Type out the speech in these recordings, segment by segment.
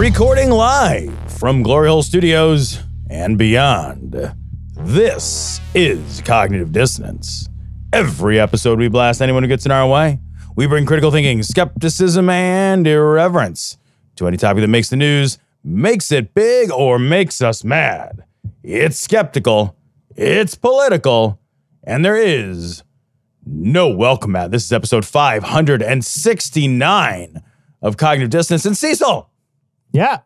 Recording live from Glory Hole Studios and beyond. This is Cognitive Dissonance. Every episode, we blast anyone who gets in our way. We bring critical thinking, skepticism, and irreverence to any topic that makes the news, makes it big, or makes us mad. It's skeptical, it's political, and there is no welcome mat. This is episode 569 of Cognitive Dissonance. And Cecil, Yeah.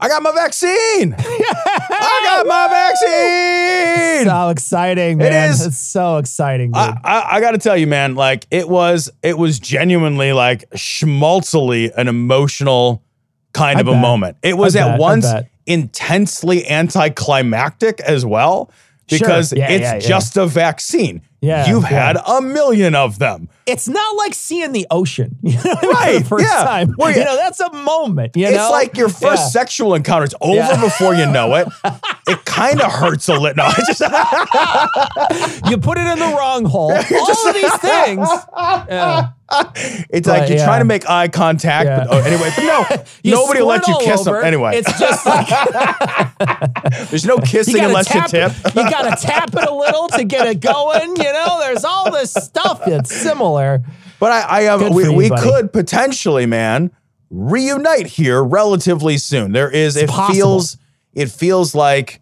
I got my vaccine. I got my vaccine. So exciting, man. is. It's so exciting, dude. I, I, I got to tell you, man, like it was, it was genuinely like schmaltzily an emotional kind I of a moment. It was bet, at I once intensely anticlimactic as well Sure. because Yeah, it's yeah, yeah. just a vaccine. Yeah, You've yeah. had a million of them. it's not like seeing the ocean, you know, what I mean, Right, for the first yeah. time. Well, you know, that's a moment. You it's know, like your first Yeah. sexual encounter. It's over Yeah. before you know it. It kind of hurts a little. No, just you put it in the wrong hole. All of these things. Yeah. It's But, like you're yeah. trying to make eye contact, Yeah. but oh, anyway, but no, nobody will let you kiss them anyway. It's just like There's no kissing gotta unless tap you tip. You gotta tap it a little to get it going. You know, there's all this stuff that's similar. But I, I have, Good we, you, we could potentially, man, reunite here relatively soon. There is, it possible. feels, it feels like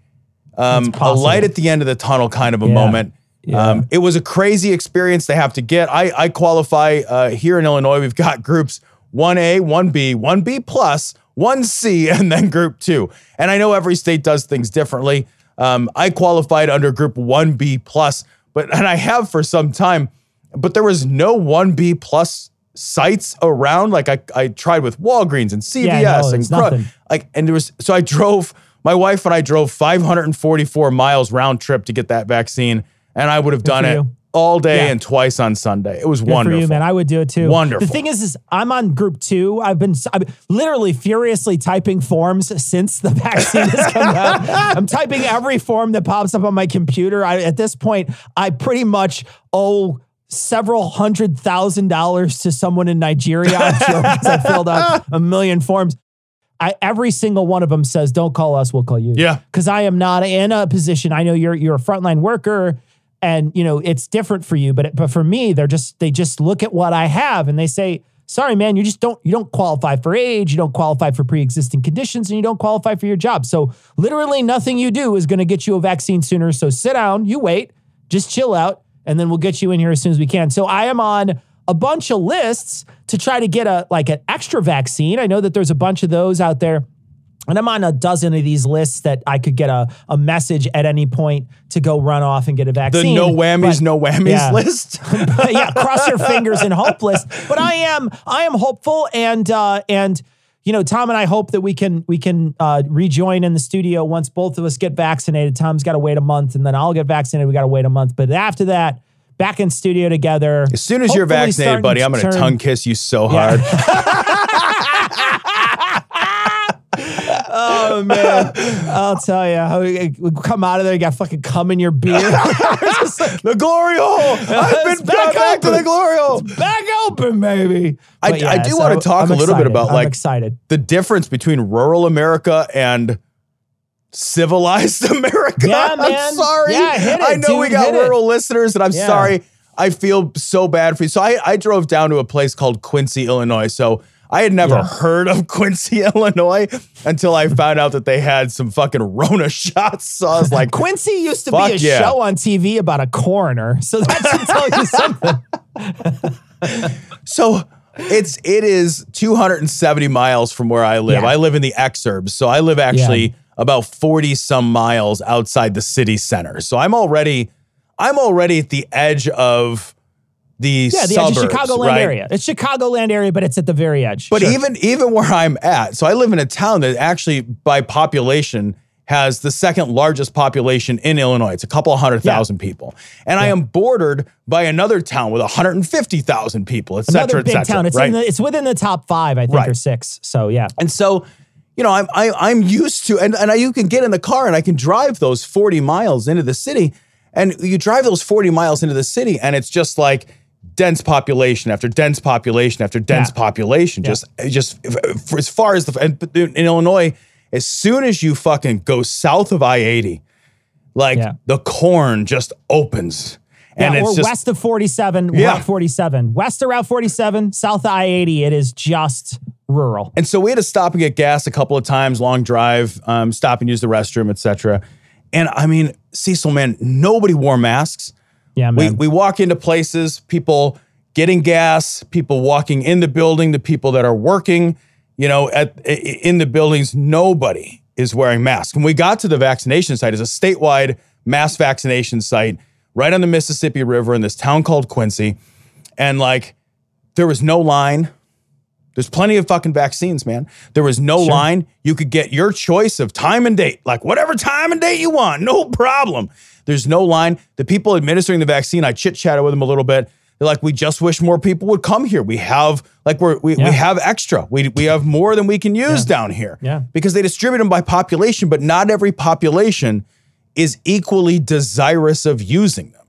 um, a light at the end of the tunnel kind of a Yeah. moment. Yeah. Um, it was a crazy experience to have to get. I, I qualify uh, here in Illinois. We've got groups 1A, 1B, 1B plus, 1C, and then group two. And I know every state does things differently. Um, I qualified under group 1B plus, but and I have for some time, but there was no 1B plus sites around. Like I, I tried with Walgreens and CVS Yeah, no, and there's like and there was so I drove my wife and I drove 544 miles round trip to get that vaccine, and I would have done it you. all day Yeah. and twice on Sunday. It was Good wonderful. for you, man. I would do it too. Wonderful. The thing is, is I'm on group two. I've been I'm literally furiously typing forms since the vaccine has come out. I'm typing every form that pops up on my computer. I, at this point, I pretty much owe several hundred thousand dollars to someone in Nigeria. I'm sure I filled out a million forms. I, every single one of them says, "Don't call us, we'll call you." Yeah. because I am not in a position. I know you're you're a frontline worker, and you know it's different for you. But but for me, they're just they just look at what I have and they say, "Sorry, man, you just don't you don't qualify for age, you don't qualify for pre existing conditions, and you don't qualify for your job. So literally nothing you do is going to get you a vaccine sooner. So sit down, you wait, just chill out, and then we'll get you in here as soon as we can." So I am on a bunch of lists to try to get a like an extra vaccine. I know that there's a bunch of those out there. And I'm on a dozen of these lists that I could get a, a message at any point to go run off and get a vaccine. the no whammies, But- no whammies yeah. list. yeah, cross your fingers and hopeless. But I am I am hopeful and uh and you know, Tom and I hope that we can we can uh, rejoin in the studio once both of us get vaccinated. Tom's got to wait a month, and then I'll get vaccinated. We got to wait a month, but after that, back in studio together. As soon as you're vaccinated, buddy, I'm going to tongue kiss you so Yeah. hard. Oh man, I'll tell you how we, we come out of there. You got fucking cum in your beard. Just like, the glory hole. I've been back back, to the glory hole. back open, baby. I- But I do wanna talk I'm a little bit about, I'm like, excited. The difference between rural America and civilized America. Yeah, man. I'm sorry. Yeah, I know we got hit it. rural listeners, and I'm Yeah. sorry. I feel so bad for you. So I, I drove down to a place called Quincy, Illinois. So I had never Yeah. heard of Quincy, Illinois until I found out that they had some fucking Rona shots. So I was like, Quincy used to be a yeah. show on TV about a coroner, so that should tell you something. So it's it is 270 miles from where I live. Yeah. I live in the exurbs, so I live actually about 40 some miles outside the city center. So I'm already I'm already at the edge of the Yeah, the suburbs, edge of Chicagoland right? area. It's Chicagoland area, but it's at the very edge. But Sure. even even where I'm at, so I live in a town that actually by population has the second largest population in Illinois. It's a couple of hundred Yeah. thousand people. And I am bordered by another town with 150,000 people, et cetera, another et big cetera, town. It's right? in the, it's within the top five, I think, Right. or six. So yeah, And so, you know, I'm I, I'm used to, and and I, you can get in the car and I can drive those 40 miles into the city, and you drive those 40 miles into the city, and it's just like dense population after dense population after dense Yeah. population. Just just for as far as the and in Illinois, as soon as you fucking go south of I 80, like Yeah. the corn just opens. And yeah, it's or just west of 47, Yeah. Route 47. West of Route 47, south of I 80, it is just rural. And so we had to stop and get gas a couple of times, long drive, um, stop and use the restroom, etc. And I mean, Cecil, man, nobody wore masks. Yeah, We, man. we walk into places, people getting gas, people walking in the building, the people that are working, you know, at in the buildings, nobody is wearing masks. And we got to the vaccination site, it's a statewide mass vaccination site right on the Mississippi River in this town called Quincy. And like, there was no line. There's plenty of fucking vaccines, man. There was no line. You could get your choice of time and date, like whatever time and date you want, no problem. There's no line. The people administering the vaccine, I chit chatted with them a little bit. They're like, we just wish more people would come here. We have like we're we, Yeah. we have extra. We we have more than we can use down here. Yeah. Because they distribute them by population, but not every population is equally desirous of using them.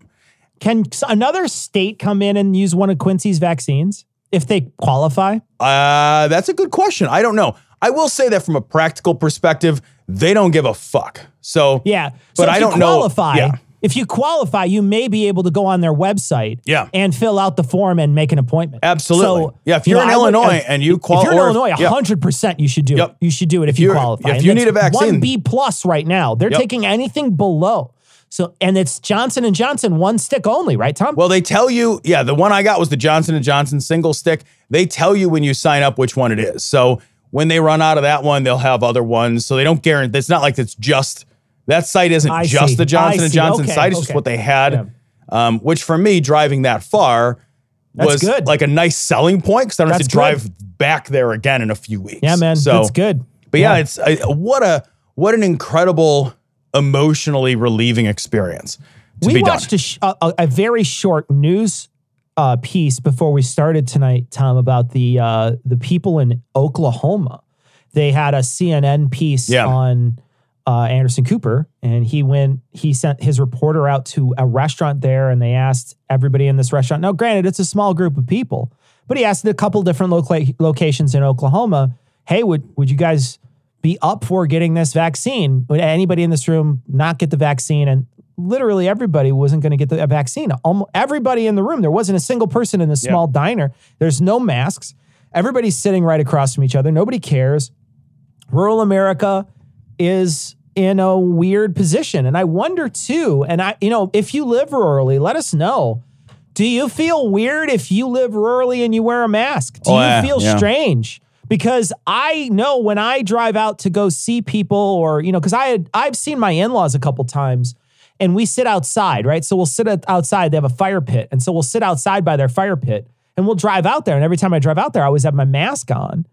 Can another state come in and use one of Quincy's vaccines if they qualify? Uh, that's a good question. I don't know. I will say that from a practical perspective, they don't give a fuck. So Yeah. But so if I don't know- qualify, yeah. If you qualify, you may be able to go on their website Yeah. and fill out the form and make an appointment. Absolutely. So, Yeah, if you you're in would- Illinois if- and you qualify, If you're in if- Illinois, yeah. 100% you should do Yep. it. You should do it if, you you're- qualify. if And you need a vaccine. 1B plus right now. They're Yep. taking anything below. So and it's Johnson and Johnson one stick only, right, Tom? well, they tell you, yeah, the one I got was the Johnson and Johnson single stick. They tell you when you sign up which one it is. So when they run out of that one, they'll have other ones. So they don't guarantee. It's not like it's just that site isn't I just see. the Johnson and. Johnson Okay, site. It's just what they had. Yeah. Um, which for me, driving that far That's was good. like a nice selling point because I don't have That's to drive back there again in a few weeks. yeah, man. So that's good. But yeah, it's I, what a what an incredible emotionally relieving experience to we be watched done. a, sh- a- a very short news uh, piece before we started tonight, Tom, about the uh, the people in Oklahoma. They had a CNN piece Yeah. on uh, Anderson Cooper, and he went. He sent his reporter out to a restaurant there, and they asked everybody in this restaurant. Now, granted, it's a small group of people, but he asked a couple different loca- locations in Oklahoma. Hey, would would you guys be up for getting this vaccine? Would anybody in this room not get the vaccine? And literally everybody wasn't going to get the vaccine. Almost everybody in the room. There wasn't a single person in the small diner. There's no masks. Everybody's sitting right across from each other. Nobody cares. Rural America is in a weird position. And I wonder too, and I, you know, if you live rurally, let us know. Do you feel weird if you live rurally and you wear a mask? Do Oh, you yeah, feel yeah. strange? Because I know when I drive out to go see people or, you know, because I had I've seen my in-laws a couple times and we sit outside, right? So we'll sit outside. They have a fire pit. And so we'll sit outside by their fire pit and we'll drive out there. And every time I drive out there, I always have my mask on.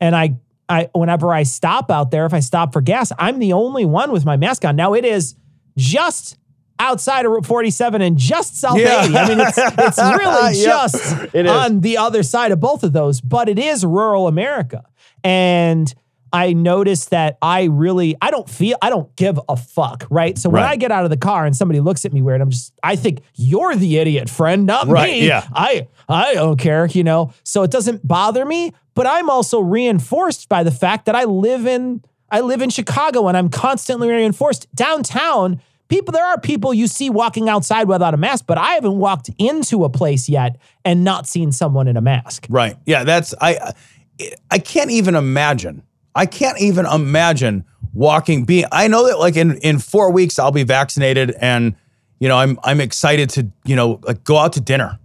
And I, I, whenever I stop out there, if I stop for gas, I'm the only one with my mask on. Now it is just outside of Route 47 and just south Yeah. 80. I mean, it's, it's really Yep. just It on the other side of both of those, but it is rural America. And I noticed that I really, I don't feel, I don't give a fuck, right? So when Right. I get out of the car and somebody looks at me weird, I'm just, I think you're the idiot, friend, not Right, me. yeah. I, I don't care, you know? So it doesn't bother me, but I'm also reinforced by the fact that I live in, I live in Chicago and I'm constantly reinforced downtown. People, there are people you see walking outside without a mask, but I haven't walked into a place yet and not seen someone in a mask. Right. Yeah, that's I I can't even imagine. I can't even imagine walking being I know that like in in 4 weeks I'll be vaccinated and you know I'm I'm excited to, you know, like go out to dinner.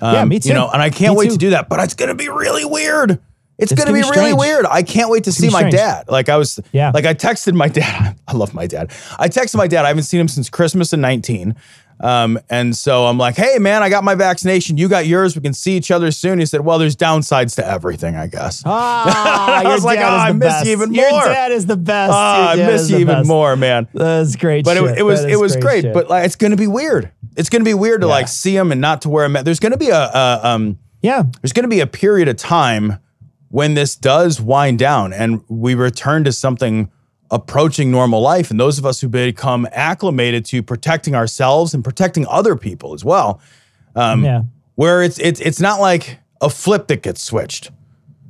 Um, Yeah, me too. You know, and I can't Me wait too. to do that, but it's going to be really weird. It's, It's going to gonna be, be really weird. I can't wait to see my dad. Like I was Yeah. like I texted my dad. I love my dad. I texted my dad. I haven't seen him since Christmas in 19. Um, and so I'm like, hey, man, I got my vaccination. You got yours. We can see each other soon. He said, well, there's downsides to everything, I guess. Ah, I was like, oh, I miss best. you even more. Your dad is the best. Ah, I miss you even best. more, man. That's great. But it, it was it was great. shit. But like, it's going to be weird. It's going to be weird to Yeah. like see him and not to wear a mask. There's going to be a, a um yeah, there's going to be a period of time when this does wind down and we return to something approaching normal life. And those of us who become acclimated to protecting ourselves and protecting other people as well, um, yeah. where it's it's it's not like a flip that gets switched,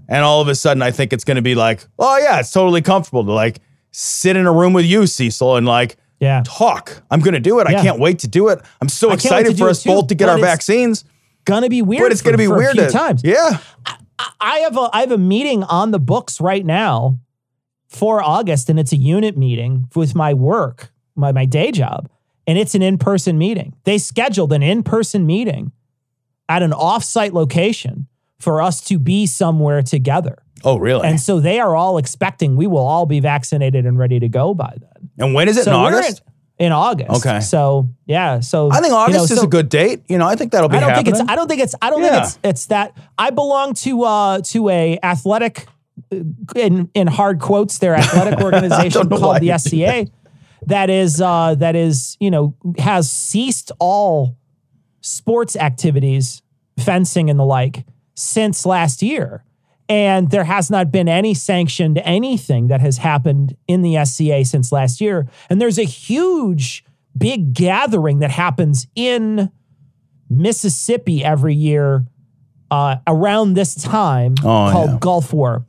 and all of a sudden I think it's going to be like, oh yeah, it's totally comfortable to like sit in a room with you, Cecil, and like Yeah. talk. I'm going to do it. I can't wait to do it. I'm so I excited for us too, both to get our vaccines. Gonna be weird. But it's for- to be weird a few to- times. Yeah. I have a I have a meeting on the books right now for August, and it's a unit meeting with my work, my my day job, and it's an in person meeting. They scheduled an in person meeting at an off-site location for us to be somewhere together, Oh, really? and so they are all expecting we will all be vaccinated and ready to go by then. And when is it So in August? In, in August. Okay. So yeah. So I think you August know, is so- a good date. You know, I think that'll be I don't happening. think it's. I don't think it's. I don't Yeah. think it's. It's that I belong to uh to a athletic, in in hard quotes, their athletic organization called the SCA, that is uh that is you know has ceased all sports activities, fencing and the like, since last year. And there has not been any sanctioned anything that has happened in the SCA since last year. And there's a huge, big gathering that happens in Mississippi every year uh, around this time Oh, called yeah. Gulf War.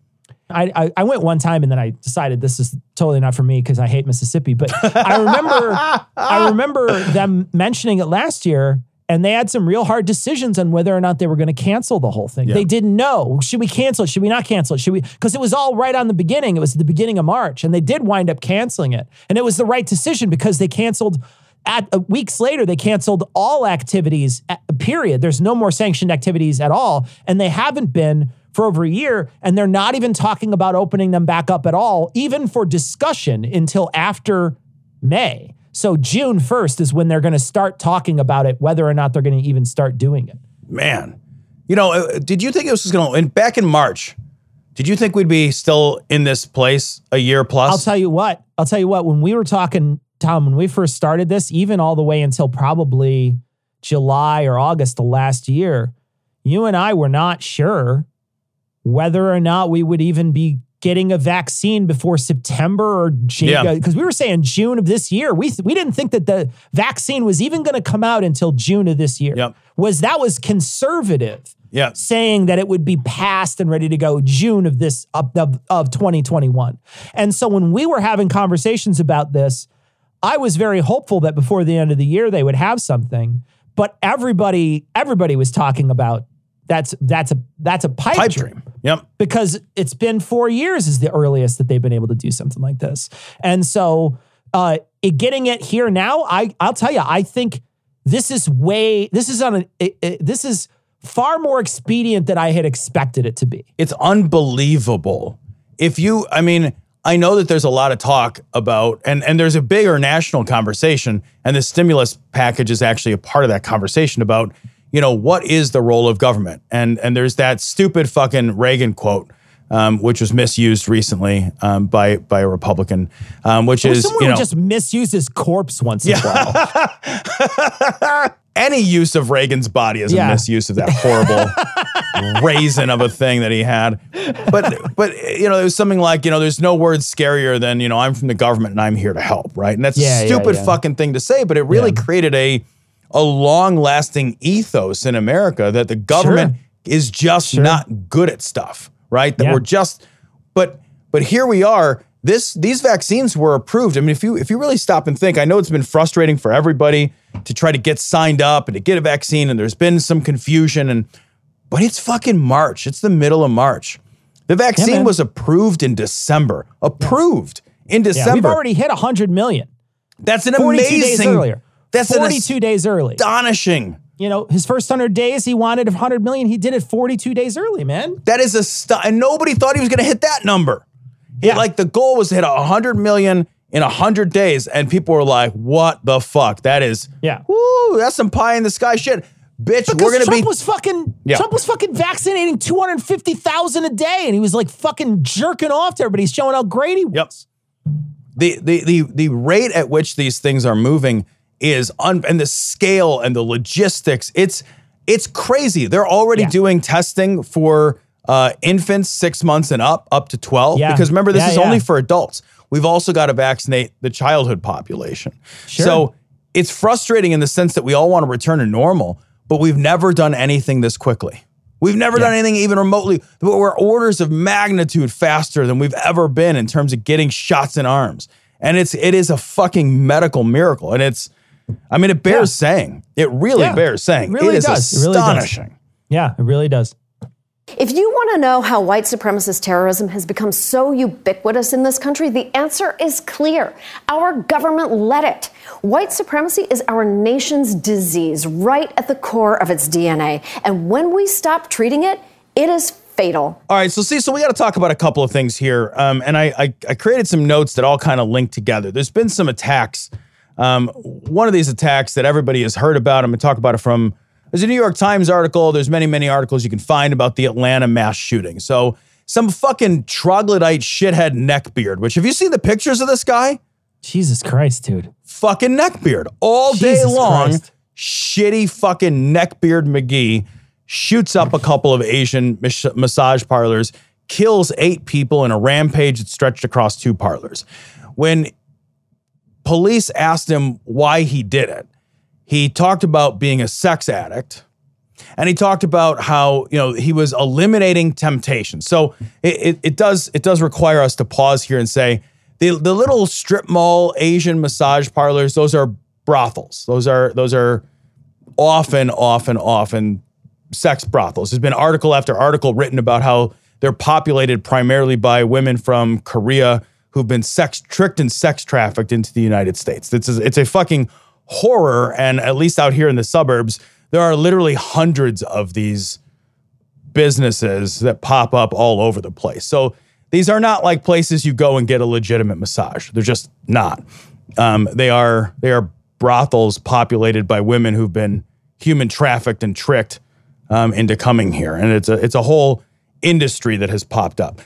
I, I, I went one time and then I decided this is totally not for me because I hate Mississippi. But I remember I remember them mentioning it last year and they had some real hard decisions on whether or not they were going to cancel the whole thing. Yeah. They didn't know. Should we cancel it? Should we not cancel it? Should we? Because it was all right on the beginning. It was the beginning of March and they did wind up canceling it. And it was the right decision because they canceled at uh, weeks later they canceled all activities uh, period there's no more sanctioned activities at all and they haven't been for over a year and they're not even talking about opening them back up at all even for discussion until after may so june 1st is when they're going to start talking about it whether or not they're going to even start doing it Man, you know, uh, did you think it was just going to, and back in March, did you think we'd be still in this place a year plus? I'll tell you what. I'll tell you what. When we were talking, Tom, when we first started this, even all the way until probably July or August of last year, you and I were not sure whether or not we would even be getting a vaccine before September or Yeah. because we were saying June of this year. We we didn't think that the vaccine was even going to come out until June of this year. Yep. Was that was conservative yeah. saying that it would be passed and ready to go June of this of, of, of 2021. And so when we were having conversations about this, I was very hopeful that before the end of the year they would have something. But everybody everybody was talking about that's that's a that's a pipe, Pipe dream dream. Yep. because it's been four years is the earliest that they've been able to do something like this. And so uh, it, getting it here now, I I'll tell you, I think this is way this is on a it, it- this is far more expedient than I had expected it to be. It's unbelievable. If you, I mean, I know that there's a lot of talk about, and, and there's a bigger national conversation, and the stimulus package is actually a part of that conversation about, you know, what is the role of government? And and there's that stupid fucking Reagan quote, um, which was misused recently um, by by a Republican, um, which is Someone you know just misuse his corpse once in a while. any use of Reagan's body is Yeah. a misuse of that horrible raisin of a thing that he had. But but you know, there was something like, you know, there's no word scarier than, you know, I'm from the government and I'm here to help, right? And that's Yeah, a yeah, stupid yeah. fucking thing to say, but it really Yeah. created a a long-lasting ethos in America that the government is just not good at stuff, right? That Yeah. we're just but but here we are. This these vaccines were approved. I mean, if you if you really stop and think, I know it's been frustrating for everybody to try to get signed up and to get a vaccine, and there's been some confusion and but it's fucking March. It's the middle of March. The vaccine man. was approved in December. Approved in Yeah, December. we've already hit 100 million. That's an 42 amazing. That's an 42 days early. astonishing. You know, his first 100 days, he wanted 100 million. He did it 42 days early, man. That is a and nobody thought he was going to hit that number. It- Yeah. like the goal was to hit 100 million in a hundred days, and people were like, "What the fuck? That is, Yeah. woo, that's some pie in the sky shit, bitch. Because we're gonna Trump be." was fucking Yeah. Trump was fucking vaccinating 250,000 a day and he was like fucking jerking off to everybody showing how great he was. Yep. the the the the rate at which these things are moving is un and the scale and the logistics it's it's crazy they're already Yeah. doing testing for uh, infants six months and up up to 12 Yeah. because remember this Yeah, is only for adults we've also got to vaccinate the childhood population Sure. so it's frustrating in the sense that we all want to return to normal but we've never done anything this quickly We've never done anything even remotely. but We're orders of magnitude faster than we've ever been in terms of getting shots in arms. And it's it is a fucking medical miracle. And it's I mean, it bears saying. It really Yeah. bears saying. It really is does. It really does. astonishing. Yeah, it really does. If you want to know how white supremacist terrorism has become so ubiquitous in this country, the answer is clear. Our government let it. White supremacy is our nation's disease, right at the core of its DNA. And when we stop treating it, it is fatal. All right, so see, so we got to talk about a couple of things here, um, and I, I I created some notes that all kind of link together. There's been some attacks. Um, one of these attacks that everybody has heard about. I'm going to talk about it from. There's a New York Times article. There's many many articles you can find about the Atlanta mass shooting. So some fucking troglodyte shithead neckbeard. Which have you seen the pictures of this guy? Jesus Christ, dude. fucking neckbeard all day long. Christ. Shitty fucking neckbeard McGee shoots up a couple of Asian mas- massage parlors, kills eight people in a rampage that stretched across two parlors. When police asked him why he did it, he talked about being a sex addict. And he talked about how you know he was eliminating temptation. So it, it, it does it does require us to pause here and say the the little strip mall Asian massage parlors those are brothels. Those are those are often often often sex brothels. There's been article after article written about how they're populated primarily by women from Korea who've been sex tricked and sex trafficked into the United States. It's a, it's a fucking horror. And at least out here in the suburbs, there are literally hundreds of these businesses that pop up all over the place. So these are not like places you go and get a legitimate massage. They're just not. Um, they are they are brothels populated by women who've been human trafficked and tricked um, into coming here, and it's a it's a whole industry that has popped up.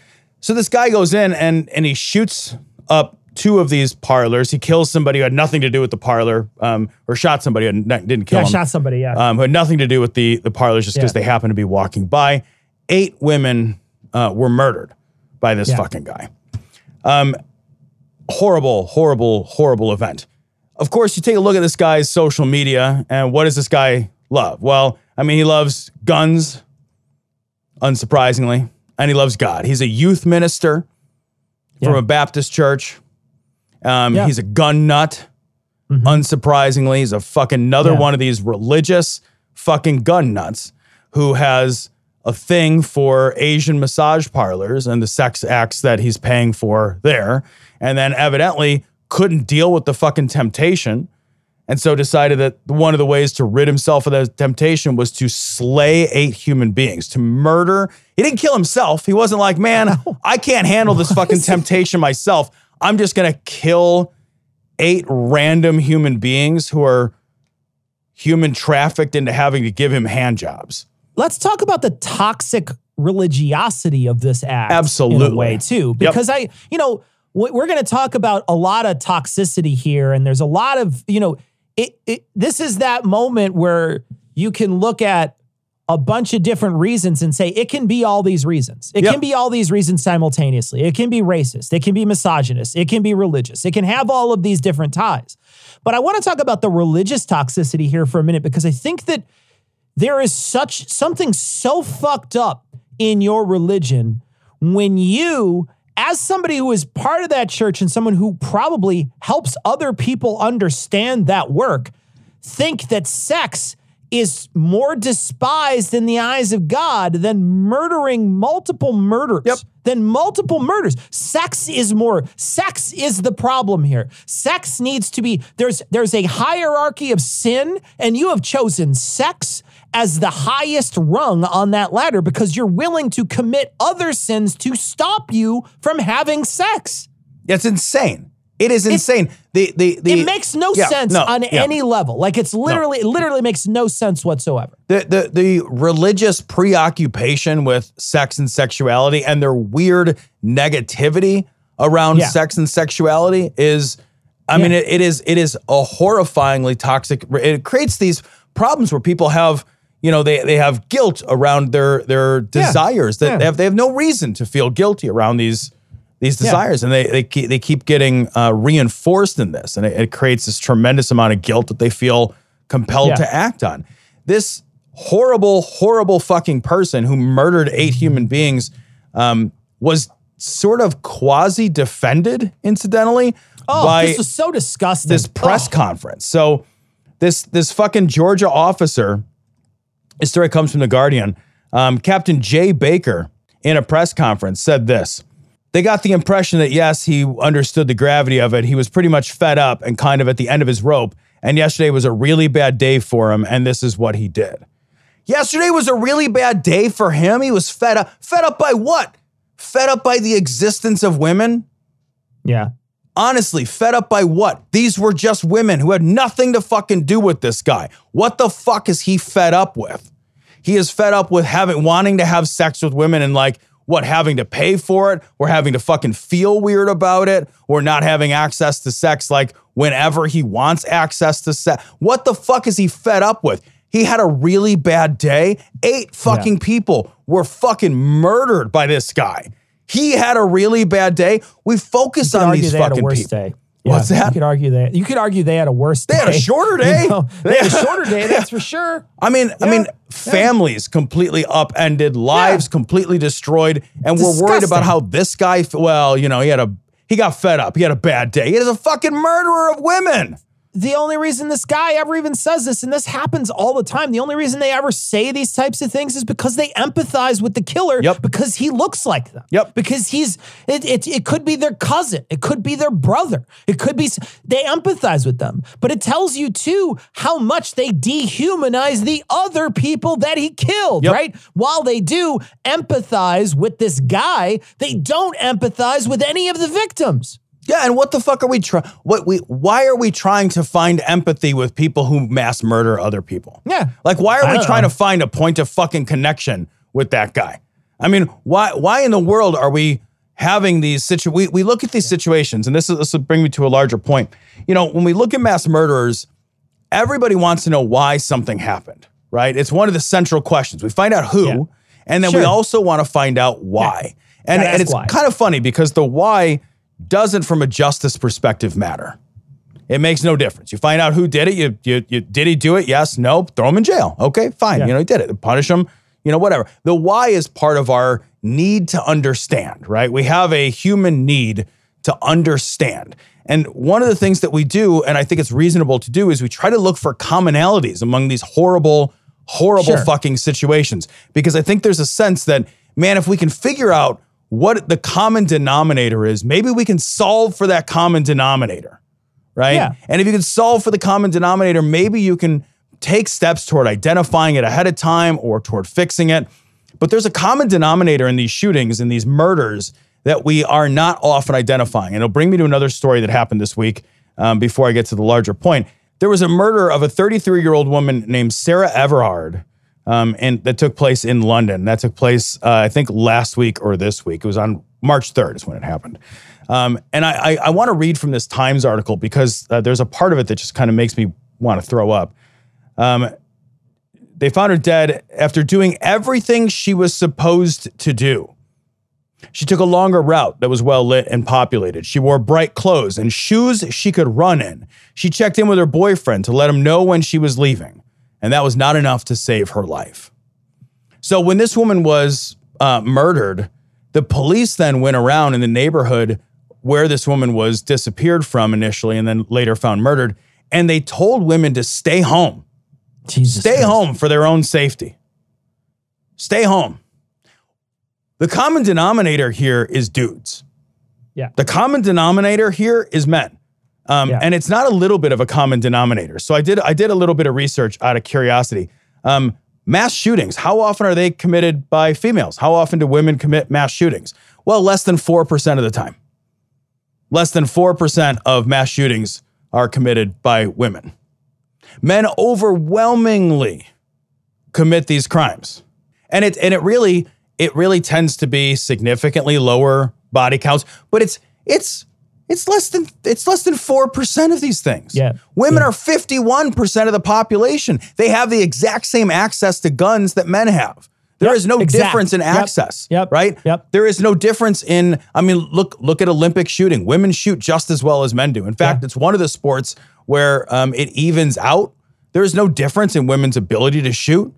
So this guy goes in and and he shoots up two of these parlors. He kills somebody who had nothing to do with the parlor, um, or shot somebody who didn't kill Yeah, him shot somebody, yeah. um, who had nothing to do with the the parlors, just because Yeah. they happened to be walking by. Eight women uh, were murdered by this Yeah. fucking guy. Um, horrible, horrible, horrible event. Of course, you take a look at this guy's social media, and what does this guy love? Well, I mean, he loves guns, unsurprisingly, and he loves God. He's a youth minister from a Baptist church. Um, Yeah. He's a gun nut. Unsurprisingly, he's a fucking another Yeah. one of these religious fucking gun nuts who has a thing for Asian massage parlors and the sex acts that he's paying for there. And then evidently couldn't deal with the fucking temptation. And so decided that one of the ways to rid himself of that temptation was to slay eight human beings, to murder. He didn't kill himself. He wasn't like, man, I can't handle this fucking temptation myself. I'm just going to kill eight random human beings who are human trafficked into having to give him hand jobs. let's talk about the toxic religiosity of this act in Absolutely. a way too Yep. because i you know we're going to talk about a lot of toxicity here and there's a lot of you know it, it this is that moment where you can look at a bunch of different reasons and say it can be all these reasons. It Yep. can be all these reasons simultaneously. It can be racist. It can be misogynist. It can be religious. It can have all of these different ties. But I want to talk about the religious toxicity here for a minute because I think that there is such something so fucked up in your religion when you as somebody who is part of that church and someone who probably helps other people understand that work think that sex is more despised in the eyes of God than murdering multiple murders. Yep. Than multiple murders. Sex is more. Sex is the problem here. Sex needs to be there's there's a hierarchy of sin and you have chosen sex as the highest rung on that ladder because you're willing to commit other sins to stop you from having sex. It's insane. It is insane. the the the it makes no yeah, sense no, on yeah. any level. Like it's literally, it literally makes no sense whatsoever. the, the the religious preoccupation with sex and sexuality and their weird negativity around Yeah. sex and sexuality is I mean it, it is it is a horrifyingly toxic it creates these problems where people have you know they they have guilt around their their desires that Yeah. they have they have no reason to feel guilty around these these Yeah. desires and they they keep, they keep getting uh, reinforced in this and it, it creates this tremendous amount of guilt that they feel compelled Yeah. to act on this horrible horrible fucking person who murdered eight human beings um, was sort of quasi defended incidentally Oh, by this was so disgusting. this press Oh. conference. So this this fucking Georgia officer, this story comes from the Guardian. Um, Captain Jay Baker in a press conference said this. They got the impression that yes, he understood the gravity of it. He was pretty much fed up and kind of at the end of his rope. And yesterday was a really bad day for him, and this is what he did. Yesterday was a really bad day for him. He was fed up. Fed up by what? Fed up by the existence of women? Yeah. Honestly fed up by what? These were just women who had nothing to fucking do with this guy. What the fuck is he fed up with? He is fed up with having wanting to have sex with women and like what having to pay for it or having to fucking feel weird about it or not having access to sex like whenever he wants access to sex. What the fuck is he fed up with? He had a really bad day. Eight fucking people were fucking murdered by this guy. He had a really bad day. We focus on these they had a fucking worse people. day. What's that? You could argue that. You could argue they had a worse day. They had a shorter day. You know, they had a shorter day, that's for sure. I mean, I Yeah, mean, yeah. families completely upended, lives Yeah. completely destroyed, and we're worried about how this guy. Well, you know, he had a he got fed up. He had a bad day. He is a fucking murderer of women. The only reason this guy ever even says this, and this happens all the time, the only reason they ever say these types of things is because they empathize with the killer Yep. because he looks like them. Yep. Because he's, it, it, it could be their cousin, it could be their brother, it could be, they empathize with them. But it tells you too how much they dehumanize the other people that he killed, Yep. right? While they do empathize with this guy, they don't empathize with any of the victims. Yeah, and what the fuck are we trying? What we? Why are we trying to find empathy with people who mass murder other people? Yeah. like why are I we trying know. to find a point of fucking connection with that guy? I mean, why? Why in the world are we having these situ? We we look at these situations, and this is this will bring me to a larger point. You know, when we look at mass murderers, everybody wants to know why something happened, right? It's one of the central questions. We find out who, Yeah. and then we also want to find out why. And, and it's why. kind of funny because the why doesn't, from a justice perspective, matter. It makes no difference. You find out who did it. You, you, you did he do it? Yes, no. Throw him in jail. Okay, fine. Yeah. You know he did it. Punish him. You know whatever. The why is part of our need to understand. Right? We have a human need to understand. And one of the things that we do, and I think it's reasonable to do, is we try to look for commonalities among these horrible, horrible Sure. fucking situations. Because I think there's a sense that, man, if we can figure out what the common denominator is, maybe we can solve for that common denominator right? Yeah. And if you can solve for the common denominator, maybe you can take steps toward identifying it ahead of time or toward fixing it. But there's a common denominator in these shootings and these murders that we are not often identifying. And it'll bring me to another story that happened this week um, before I get to the larger point. There was a murder of a 33 year old woman named Sarah Everard. Um, and that took place in London. That took place, uh, I think, last week or this week. It was on March 3rd, is when it happened. Um, and I, I, I want to read from this Times article because uh, there's a part of it that just kind of makes me want to throw up. Um, they found her dead after doing everything she was supposed to do. She took a longer route that was well lit and populated. She wore bright clothes and shoes she could run in. She checked in with her boyfriend to let him know when she was leaving. And that was not enough to save her life. So when this woman was uh, murdered, the police then went around in the neighborhood where this woman was disappeared from initially and then later found murdered. And they told women to stay home, Jesus. stay Christ. home for their own safety. Stay home. The common denominator here is dudes. Yeah. The common denominator here is men. Um, Yeah. And it's not a little bit of a common denominator. So I did I did a little bit of research out of curiosity. Um, mass shootings, how often are they committed by females? How often do women commit mass shootings? Well, less than 4% of the time. less than 4% of mass shootings are committed by women. Men overwhelmingly commit these crimes. And it and it really it really tends to be significantly lower body counts, but it's it's it's less than it's less than 4% of these things. Yeah. Women Yeah. are 51% of the population. They have the exact same access to guns that men have. There Yep, is no exact. difference in Yep, access. yep, Right? yep. There is no difference in I mean look look at Olympic shooting. Women shoot just as well as men do. In fact, Yeah. it's one of the sports where um, it evens out. There is no difference in women's ability to shoot.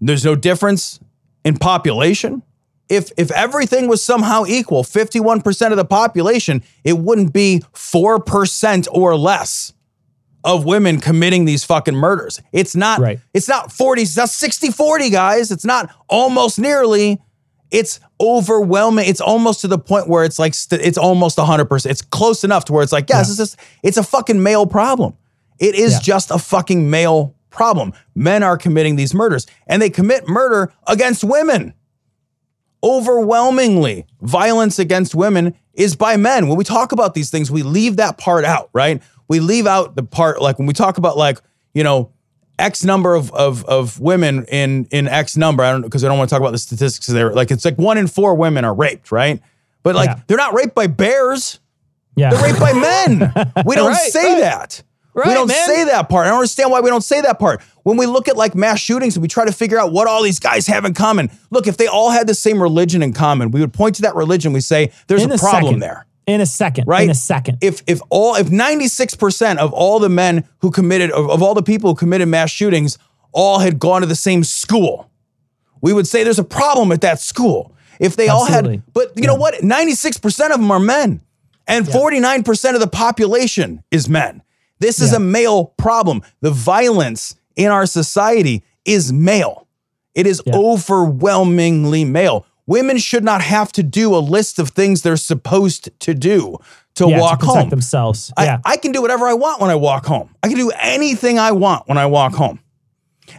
There's no difference in population. If if everything was somehow equal, 51% of the population, it wouldn't be 4% or less of women committing these fucking murders. It's not Right. it's not 40, it's not 60-40, guys. It's not almost nearly. It's overwhelming. It's almost to the point where it's like st- it's almost 100%. It's close enough to where it's like, yes, it's just it's a fucking male problem. It is Yeah. just a fucking male problem. Men are committing these murders and they commit murder against women. Overwhelmingly, violence against women is by men. When we talk about these things, we leave that part out, right? We leave out the part like when we talk about like, you know, X number of of, of women in in X number. I don't because I don't want to talk about the statistics there. Like it's like one in four women are raped, right? But like Yeah. they're not raped by bears. Yeah. They're raped by men. We don't Right, say right. that. We don't man. say that part. I don't understand why we don't say that part. When we look at like mass shootings and we try to figure out what all these guys have in common, look, if they all had the same religion in common, we would point to that religion. We say there's in a a problem there, In a second. right? In a second. If if all if 96% of all the men who committed of, of all the people who committed mass shootings all had gone to the same school, we would say there's a problem at that school. If they all had, but you know what? 96% of them are men, and 49% of the population is men. This is Yeah. a male problem. The violence in our society is male. It is Yeah. overwhelmingly male. Women should not have to do a list of things they're supposed to do to yeah, walk to home. themselves. I, yeah. I can do whatever I want when I walk home. I can do anything I want when I walk home.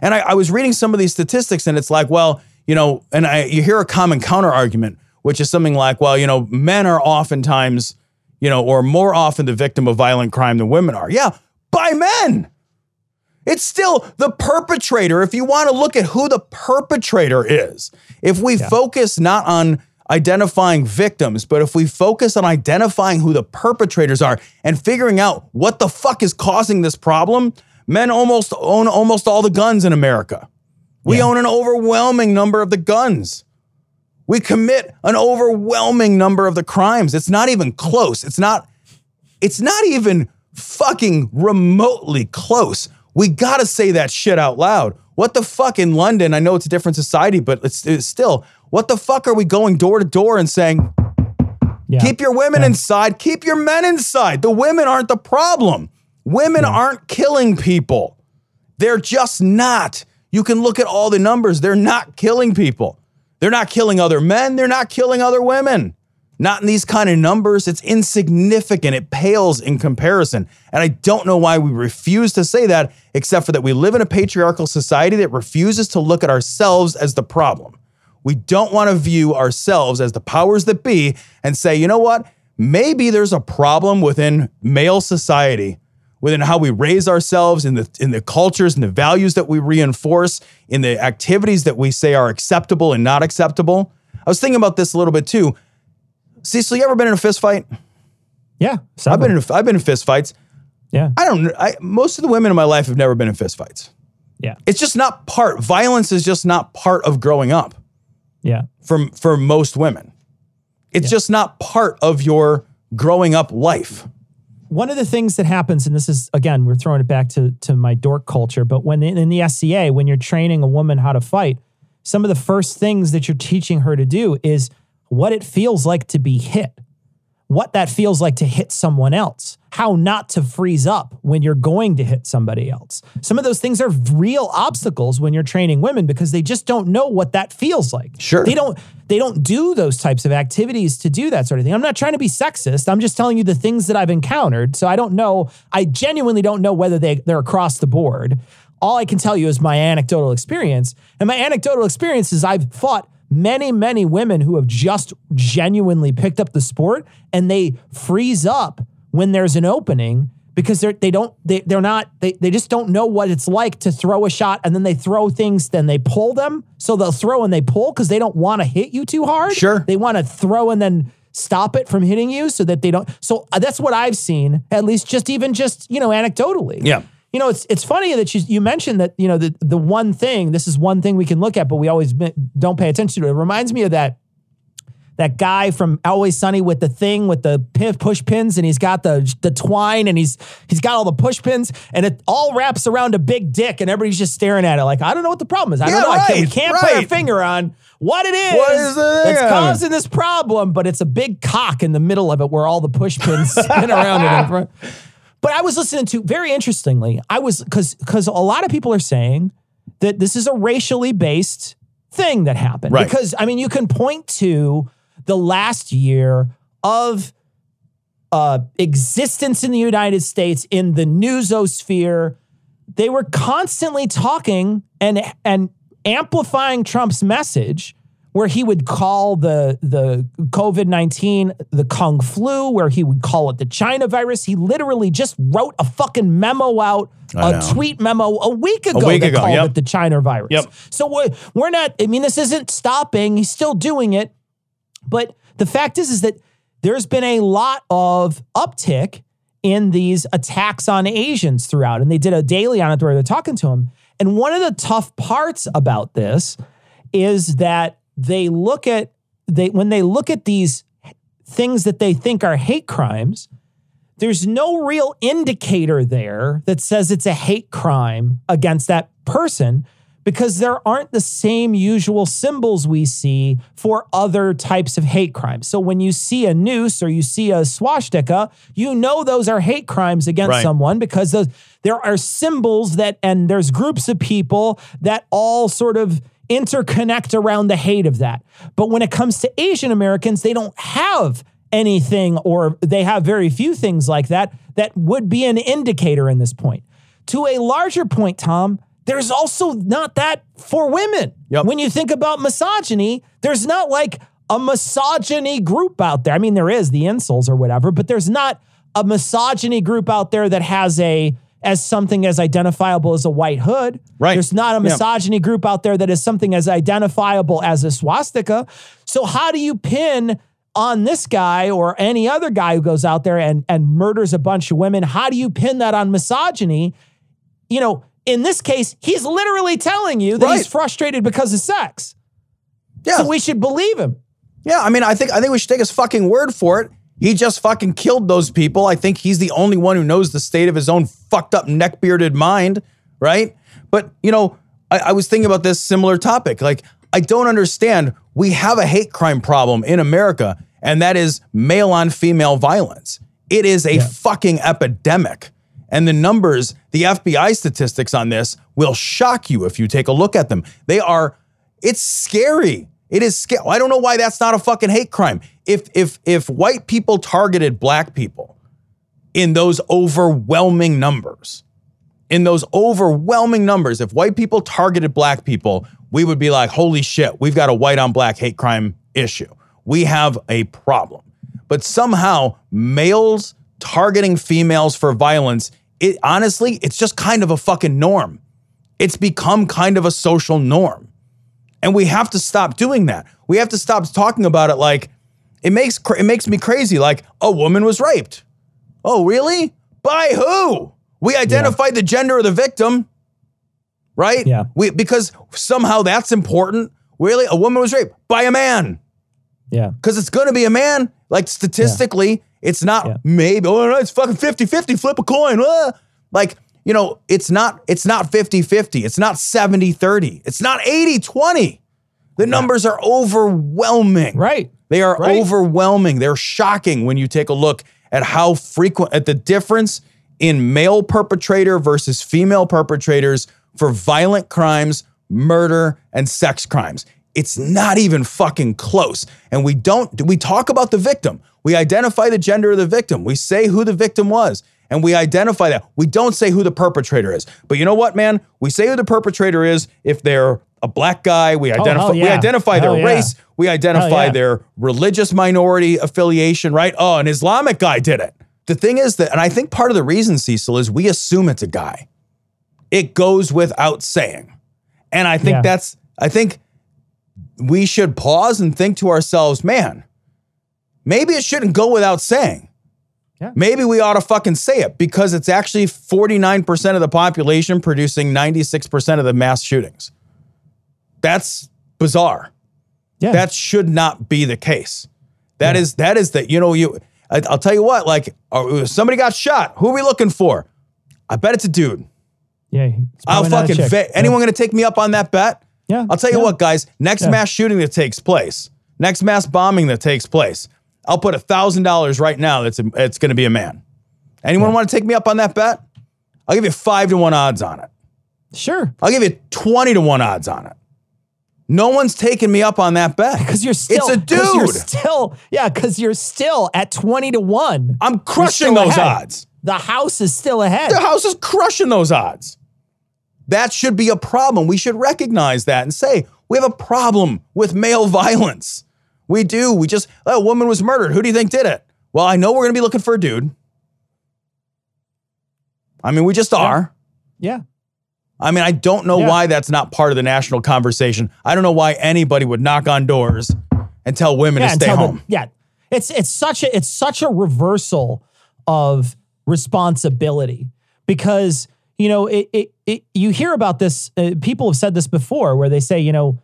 And I, I was reading some of these statistics, and it's like, well, you know, and I you hear a common counter argument, which is something like, well, you know, men are oftentimes, you know, or more often the victim of violent crime than women are. Yeah, by men. It's still the perpetrator. If you want to look at who the perpetrator is, if we focus not on identifying victims, but if we focus on identifying who the perpetrators are and figuring out what the fuck is causing this problem, men almost own almost all the guns in America. We Yeah. own an overwhelming number of the guns. We commit an overwhelming number of the crimes. It's not even close. It's not it's not even fucking remotely close. We got to say that shit out loud. What the fuck in London? I know it's a different society, but it's, it's still, what the fuck are we going door to door and saying, yeah. keep your women Yeah. inside, keep your men inside? The women aren't the problem. Women aren't killing people. They're just not. You can look at all the numbers. They're not killing people. They're not killing other men. They're not killing other women. Not in these kind of numbers. It's insignificant. It pales in comparison. And I don't know why we refuse to say that, except for that we live in a patriarchal society that refuses to look at ourselves as the problem. We don't want to view ourselves as the powers that be and say, you know what? Maybe there's a problem within male society, within how we raise ourselves, in the in the cultures and the values that we reinforce, in the activities that we say are acceptable and not acceptable. I was thinking about this a little bit too. Cecil, you ever been in a fist fight? yeah. I've been in a, I've been in fist fights. yeah. I don't. I, most of the women in my life have never been in fist fights. Yeah. It's just not part. Violence is just not part of growing up. Yeah. for for most women. It's just not part of your growing up life. One of the things that happens, and this is again, we're throwing it back to to my dork culture, but when in, the SCA, when you're training a woman how to fight, some of the first things that you're teaching her to do is what it feels like to be hit, what that feels like to hit someone else, how not to freeze up when you're going to hit somebody else. Some of those things are real obstacles when you're training women because they just don't know what that feels like. Sure. They don't they don't do those types of activities to do that sort of thing. I'm not trying to be sexist. I'm just telling you the things that I've encountered. So I don't know. I genuinely don't know whether they they're across the board. All I can tell you is my anecdotal experience. And my anecdotal experience is I've fought many, many women who have just genuinely picked up the sport and they freeze up when there's an opening because they're they don't they they're not they, they just don't know what it's like to throw a shot and then they throw things then they pull them so they'll throw and they pull because they don't want to hit you too hard Sure. they want to throw and then stop it from hitting you so that they don't so uh, that's what i've seen at least just even just you know anecdotally Yeah. You know it's it's funny that you you mentioned that you know the the one thing this is one thing we can look at but we always don't pay attention to it reminds me of that that guy from Always Sunny with the thing with the push pins, and he's got the the twine, and he's he's got all the push pins, and it all wraps around a big dick, and everybody's just staring at it like I don't know what the problem is. I Yeah, don't know. I can't, we can't put our finger on what it is, What is that's causing this problem, but it's a big cock in the middle of it where all the push pins spin around it. But I was listening to very interestingly. I was because because a lot of people are saying that this is a racially based thing that happened. Right. Because I mean, you can point to the last year of uh, existence in the United States in the newsosphere. They were constantly talking and and amplifying Trump's message where he would call the the COVID-19 the Kung flu, where he would call it the China virus. He literally just wrote a fucking memo out, I a know. tweet memo a week ago week that ago, called yep. it the China virus. Yep. So we're, we're not, I mean, this isn't stopping. He's still doing it. But the fact is, is that there's been a lot of uptick in these attacks on Asians throughout. And they did a daily on it where they're talking to him. And one of the tough parts about this is that they look at they when they look at these things that they think are hate crimes, there's no real indicator there that says it's a hate crime against that person because there aren't the same usual symbols we see for other types of hate crimes. So when you see a noose or you see a swastika, you know those are hate crimes against Right. someone because those, there are symbols that, and there's groups of people that all sort of interconnect around the hate of that. But when it comes to Asian Americans, they don't have anything or they have very few things like that that would be an indicator in this point. To a larger point, Tom, there's also not that for women. Yep. When you think about misogyny, there's not like a misogyny group out there. I mean, there is the insults or whatever, but there's not a misogyny group out there that has a as something as identifiable as a white hood. Right. There's not a Yeah. misogyny group out there that is something as identifiable as a swastika. So how do you pin on this guy or any other guy who goes out there and, and murders a bunch of women? How do you pin that on misogyny? You know, in this case, he's literally telling you that he's frustrated because of sex. Yeah. So we should believe him. Yeah, I mean, I think I think we should take his fucking word for it. He just fucking killed those people. I think he's the only one who knows the state of his own fucked up neck bearded mind, right? But you know, I, I was thinking about this similar topic. Like, I don't understand. We have a hate crime problem in America, and that is male on female violence. It is a fucking epidemic. And the numbers, the FBI statistics on this will shock you if you take a look at them. They are, it's scary. It is scary. I don't know why that's not a fucking hate crime. If if if white people targeted black people in those overwhelming numbers, in those overwhelming numbers, if white people targeted black people, we would be like, holy shit, we've got a white on black hate crime issue. We have a problem. But somehow, males targeting females for violence, it honestly, it's just kind of a fucking norm. It's become kind of a social norm. And we have to stop doing that. We have to stop talking about it like it makes it makes me crazy like a woman was raped. Oh, really? By who? We identified the gender of the victim, right? Yeah. We because somehow that's important. Really? A woman was raped by a man. Yeah. Because it's going to be a man. Like statistically, it's not Yeah. maybe, oh, no, it's fucking 50 50, flip a coin. ah. Like, you know, it's not, it's not 50 50. It's not 70 30. It's not 80 20. The numbers are overwhelming. Right. They are Right. overwhelming. They're shocking when you take a look at how frequent, at the difference in male perpetrator versus female perpetrators for violent crimes, murder, and sex crimes. It's not even fucking close. And we don't, we talk about the victim. We identify the gender of the victim. We say who the victim was and we identify that. We don't say who the perpetrator is. But you know what, man? We say who the perpetrator is if they're a black guy. We oh, identify hell we identify Hell their yeah. race. We identify yeah. their religious minority affiliation. Right? Oh, an Islamic guy did it. The thing is that, and I think part of the reason, Cecil, is we assume it's a guy. It goes without saying, and I think Yeah. that's. I think we should pause and think to ourselves, man, maybe it shouldn't go without saying. Yeah. Maybe we ought to fucking say it because it's actually 49% of the population producing 96% of the mass shootings. That's bizarre. Yeah. That should not be the case. That is that is that you know you I, I'll tell you what like uh, somebody got shot. Who are we looking for? I bet it's a dude. yeah. I'll probably not a fucking bet. Anyone going to take me up on that bet? Yeah. I'll tell you Yeah. what, guys. Next Yeah. mass shooting that takes place, next mass bombing that takes place, I'll put a thousand dollars right now. That's a, it's going to be a man. Anyone want to take me up on that bet? I'll give you five to one odds on it. Sure. I'll give you twenty to one odds on it. No one's taking me up on that bet Because you're still It's a 'cause You're dude. still yeah. Because you're still at twenty to one. I'm crushing those ahead. odds. The house is still ahead. The house is crushing those odds. That should be a problem. We should recognize that and say, we have a problem with male violence. We do. We just, oh, a woman was murdered. Who do you think did it? Well, I know we're going to be looking for a dude. I mean, we just are. Yeah. I mean, I don't know Yeah. why that's not part of the national conversation. I don't know why anybody would knock on doors and tell women to stay tell the- home. yeah, it's it's such a it's such a reversal of responsibility because you know it it, it you hear about this. Uh, people have said this before, where they say you know.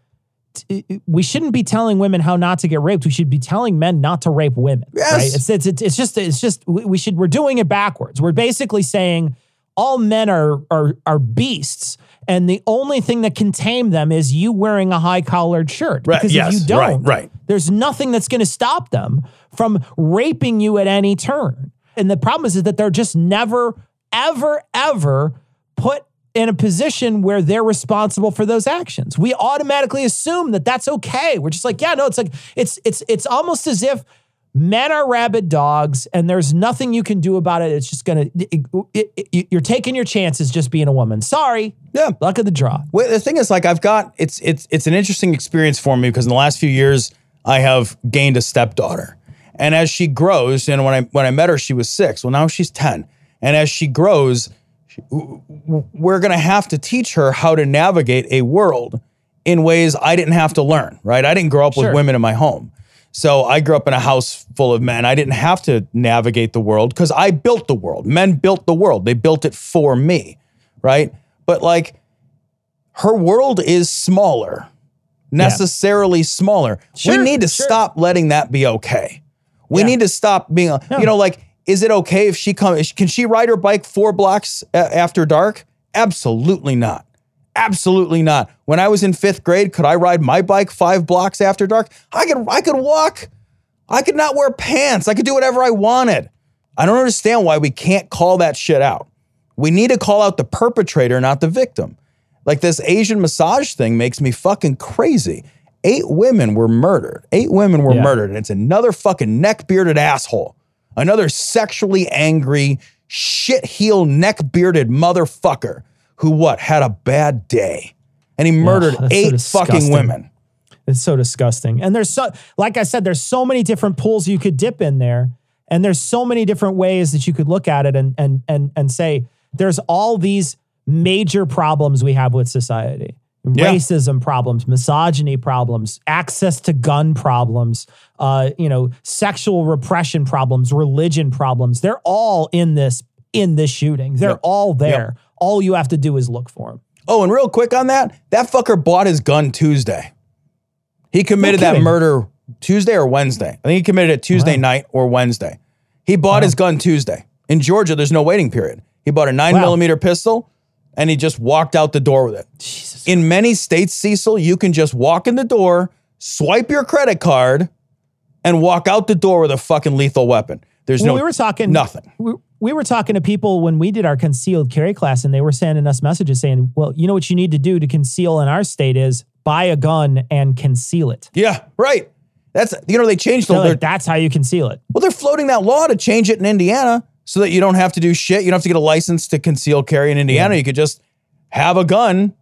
We shouldn't be telling women how not to get raped. We should be telling men not to rape women. Yes. Right? It's, it's, it's, just, it's just, we we should, we're doing it backwards. We're basically saying all men are, are, are beasts. And the only thing that can tame them is you wearing a high collared shirt. Right, Because yes, if you don't, right, right. there's nothing that's going to stop them from raping you at any turn. And the problem is, is that they're just never, ever, ever put in a position where they're responsible for those actions. We automatically assume that that's okay. We're just like, yeah, no, it's like it's it's it's almost as if men are rabid dogs and there's nothing you can do about it. It's just it- it- you're taking your chances just being a woman. Sorry, Yeah. luck of the draw. Well, the thing is, like, I've got it's it's it's an interesting experience for me because in the last few years, I have gained a stepdaughter, and as she grows, and when I when I met her, she was six. Well, now she's ten, and as she grows, she- w- w- we're gonna have to teach her how to navigate a world in ways I didn't have to learn. Right? I didn't grow up Sure. with women in my home. So I grew up in a house full of men. I didn't have to navigate the world because I built the world. Men built the world. They built it for me, right? But like her world is smaller, necessarily smaller. Sure, we need to sure. stop letting that be okay. We Yeah. need to stop being, you know, like, is it okay if she comes? Can she ride her bike four blocks after dark? Absolutely not. Absolutely not. When I was in fifth grade, could I ride my bike five blocks after dark? I could. I could walk. I could not wear pants. I could do whatever I wanted. I don't understand why we can't call that shit out. We need to call out the perpetrator, not the victim. Like this Asian massage thing makes me fucking crazy. Eight women were murdered. Eight women were Yeah. murdered. And it's another fucking neck bearded asshole. Another sexually angry, shit heel, neck bearded motherfucker who what? Had a bad day. And he murdered that's so eight fucking women. It's so disgusting. And there's so, like I said, there's so many different pools you could dip in there. And there's so many different ways that you could look at it and and and and say there's all these major problems we have with society. Yeah. Racism problems, misogyny problems, access to gun problems, uh, you know, sexual repression problems, religion problems. They're all in this in this shooting. They're Yep. all there. Yep. All you have to do is look for them. Oh, and real quick on that, that fucker bought his gun Tuesday. He committed that murder Tuesday or Wednesday. I think he committed it Tuesday Wow. night or Wednesday. He bought his gun Tuesday. In Georgia, there's no waiting period. He bought a nine Wow. millimeter pistol and he just walked out the door with it. Jesus. In many states, Cecil, you can just walk in the door, swipe your credit card, and walk out the door with a fucking lethal weapon. There's Well, no we were talking nothing. We, we were talking to people when we did our concealed carry class, and they were sending us messages saying, "Well, you know what you need to do to conceal in our state is buy a gun and conceal it." Yeah, right. That's you know they changed the like, that's how you conceal it. Well, they're floating that law to change it in Indiana so that you don't have to do shit. You don't have to get a license to conceal carry in Indiana. You could just have a gun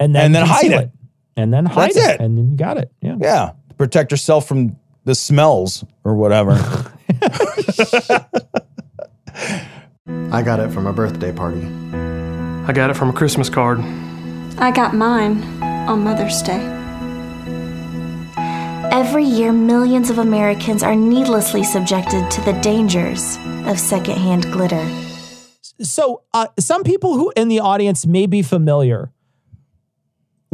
and then And then hide conceal it. and then hide That's it. it. and then you got it. Yeah. Yeah, protect yourself from the smells or whatever. I got it from a birthday party. I got it from a Christmas card. I got mine on Mother's Day. Every year, millions of Americans are needlessly subjected to the dangers of secondhand glitter. So, uh, some people who in the audience may be familiar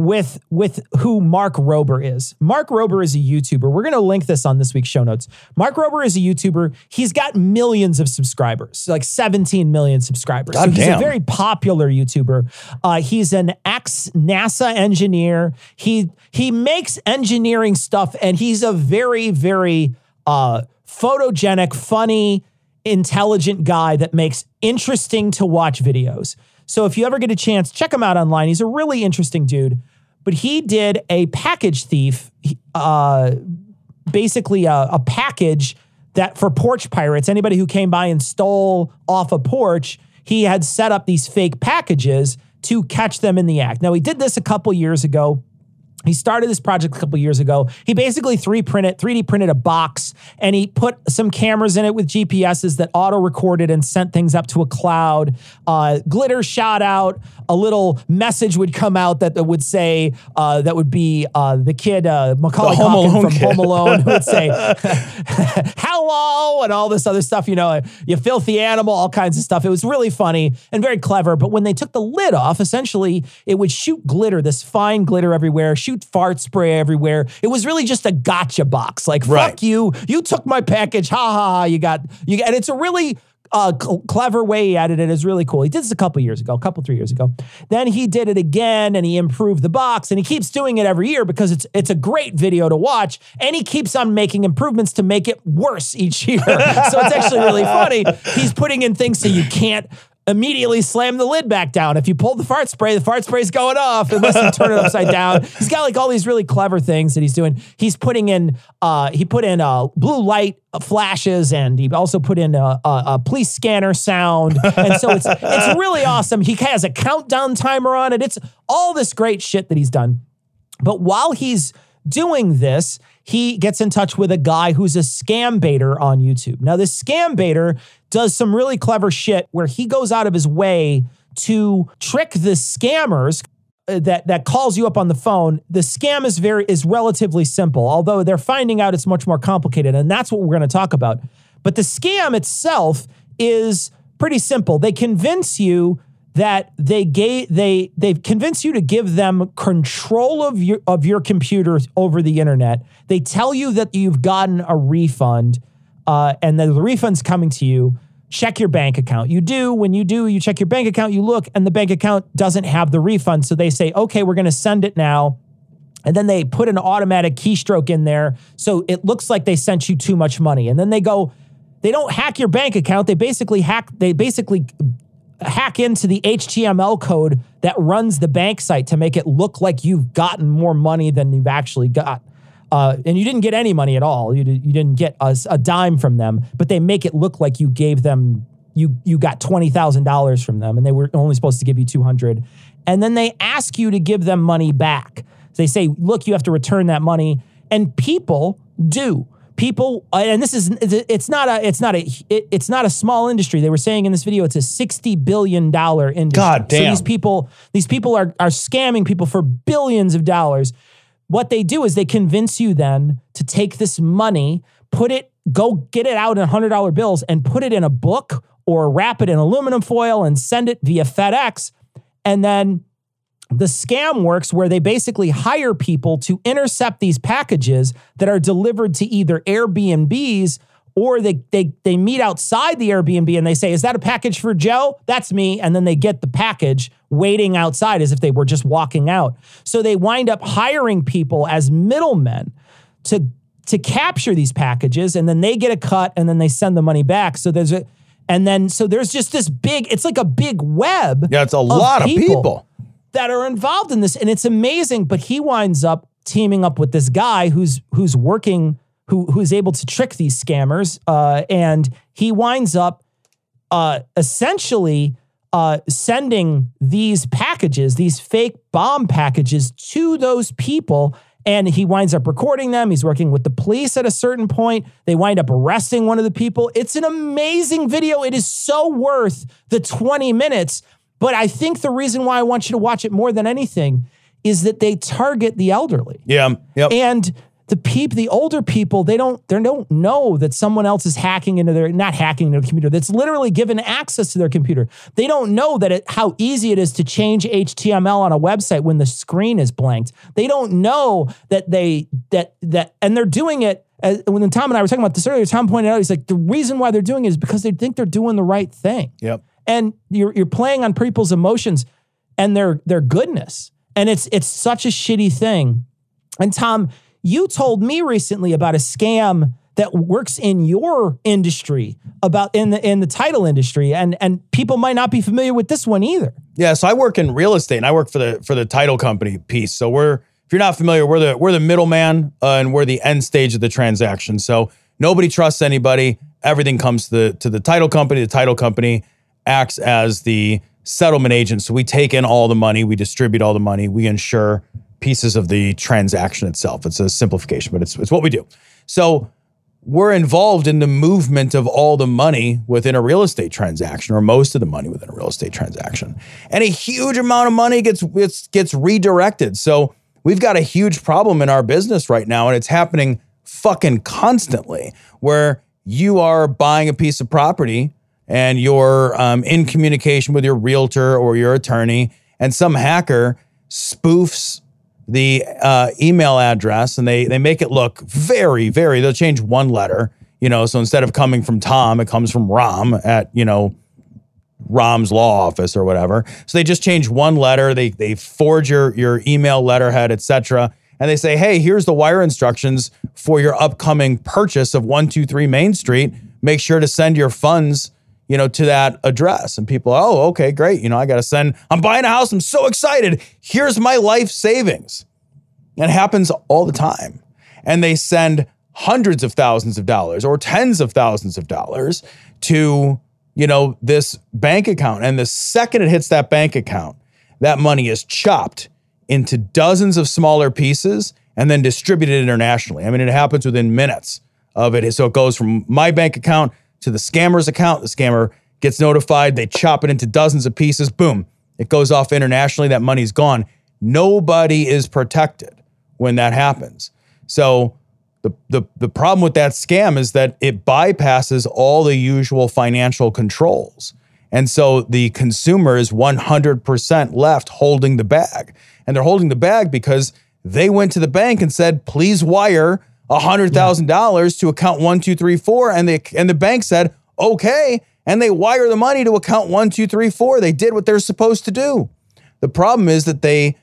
with with who Mark Rober is. Mark Rober is a YouTuber. We're going to link this on this week's show notes. Mark Rober is a YouTuber. He's got millions of subscribers, like 17 million subscribers. God so he's a very popular YouTuber. Uh, he's an ex NASA engineer. He he makes engineering stuff, and he's a very very uh, photogenic, funny, intelligent guy that makes interesting to watch videos. So if you ever get a chance, check him out online. He's a really interesting dude. But he did a package thief, uh, basically a, a package that for porch pirates, anybody who came by and stole off a porch, he had set up these fake packages to catch them in the act. Now he did this a couple years ago. He started this project a couple years ago. He basically 3 printed 3D printed a box and he put some cameras in it with GPSs that auto recorded and sent things up to a cloud. Uh, glitter shot out. A little message would come out that, that would say uh, that would be uh, the kid uh, Macaulay The Home Culkin from kid. Home Alone who would say hello and all this other stuff. You know, you filthy animal, all kinds of stuff. It was really funny and very clever. But when they took the lid off, essentially it would shoot glitter, this fine glitter everywhere, shoot fart spray everywhere. It was really just a gotcha box. Like, Right. fuck you. You took my package. Ha ha ha. You got, you got, and it's a really, uh, cl- clever way he added it is really cool. He did this a couple years ago, a couple three years ago. Then he did it again, and he improved the box, and he keeps doing it every year because it's it's a great video to watch, and he keeps on making improvements to make it worse each year. so it's actually really funny. He's putting in things so you can't immediately slam the lid back down. If you pull the fart spray, the fart spray's going off unless you turn it upside down. He's got like all these really clever things that he's doing. He's putting in, uh, he put in uh, blue light flashes and he also put in a, a, a police scanner sound. And so it's, it's really awesome. He has a countdown timer on it. It's all this great shit that he's done. But while he's doing this, he gets in touch with a guy who's a scam baiter on YouTube. Now, this scam baiter does some really clever shit where he goes out of his way to trick the scammers uh, that that calls you up on the phone. The scam is very is relatively simple, although they're finding out it's much more complicated, and that's what we're going to talk about. But the scam itself is pretty simple. They convince you that they gave they they've convinced you to give them control of your of your computer over the internet. They tell you that you've gotten a refund, uh, and that the refund's coming to you. Check your bank account. You do. When you do, you check your bank account. You look, and the bank account doesn't have the refund. So they say, "Okay, we're going to send it now." And then they put an automatic keystroke in there. So it looks like they sent you too much money. And then they go, they don't hack your bank account. They basically hack, they basically hack into the HTML code that runs the bank site to make it look like you've gotten more money than you've actually got. Uh, and you didn't get any money at all. You, did, you didn't get a, a dime from them, but they make it look like you gave them you you got twenty thousand dollars from them, and they were only supposed to give you two hundred. And then they ask you to give them money back. They say, "Look, you have to return that money," and people do. People, uh, and this is it's not a it's not a it, it's not a small industry. They were saying in this video it's a sixty billion dollar industry. God So damn. these people these people are are scamming people for billions of dollars. What they do is they convince you then to take this money, put it, go get it out in hundred dollar bills, and put it in a book or wrap it in aluminum foil and send it via FedEx, and then the scam works where they basically hire people to intercept these packages that are delivered to either Airbnbs or they, they, they meet outside the Airbnb and they say, Is that a package for Joe? That's me. And then they get the package waiting outside as if they were just walking out. So they wind up hiring people as middlemen to, to capture these packages and then they get a cut and then they send the money back. So there's a, and then so there's just this big, it's like a big web. Yeah, it's a lot of people. that are involved in this and it's amazing but he winds up teaming up with this guy who's who's working who who's able to trick these scammers uh, and he winds up uh, essentially uh, sending these packages, these fake bomb packages to those people. And he winds up recording them. He's working with the police at a certain point. They wind up arresting one of the people. It's an amazing video. It is so worth the 20 minutes. But I think the reason why I want you to watch it more than anything is that they target the elderly. Yeah. Yep. And the people, the older people, they don't they don't know that someone else is hacking into their not hacking into their computer. That's literally given access to their computer. They don't know that it, how easy it is to change HTML on a website when the screen is blanked. They don't know that they that that and they're doing it. As, when Tom and I were talking about this earlier, Tom pointed out he's like the reason why they're doing it is because they think they're doing the right thing. Yep. And you're you're playing on people's emotions and their their goodness. And it's it's such a shitty thing. And Tom, you told me recently about a scam that works in your industry about in the in the title industry and and people might not be familiar with this one either. Yeah, so I work in real estate and I work for the for the title company piece. So we're if you're not familiar, we're the we're the middleman uh, and we're the end stage of the transaction. So nobody trusts anybody. Everything comes to the to the title company. The title company acts as the settlement agent. So we take in all the money, we distribute all the money, we insure pieces of the transaction itself. It's a simplification, but it's, it's what we do. So we're involved in the movement of all the money within a real estate transaction, or most of the money within a real estate transaction. And a huge amount of money gets, gets, gets redirected. So we've got a huge problem in our business right now, and it's happening fucking constantly where you are buying a piece of property and you're um, in communication with your realtor or your attorney, and some hacker spoofs the uh, email address and they they make it look very very they'll change one letter you know so instead of coming from tom it comes from rom at you know rom's law office or whatever. So they just change one letter they they forge your your email letterhead etc and they say hey here's the wire instructions for your upcoming purchase of 123 main street. Make sure to send your funds you know, to that address. And people, oh, okay, great. You know, I got to send, I'm buying a house. I'm so excited. Here's my life savings. And it happens all the time. And they send hundreds of thousands of dollars or tens of thousands of dollars to, you know, this bank account. And the second it hits that bank account, that money is chopped into dozens of smaller pieces and then distributed internationally. I mean, it happens within minutes of it. So it goes from my bank account to the scammer's account. The scammer gets notified. They chop it into dozens of pieces. Boom. It goes off internationally. That money's gone. Nobody is protected when that happens. So the, the, the problem with that scam is that it bypasses all the usual financial controls. And so the consumer is 100% left holding the bag. And they're holding the bag because they went to the bank and said, please wire $100,000 to account 1234 and the and the bank said, "Okay." And they wire the money to account 1234. They did what they're supposed to do. The problem is that they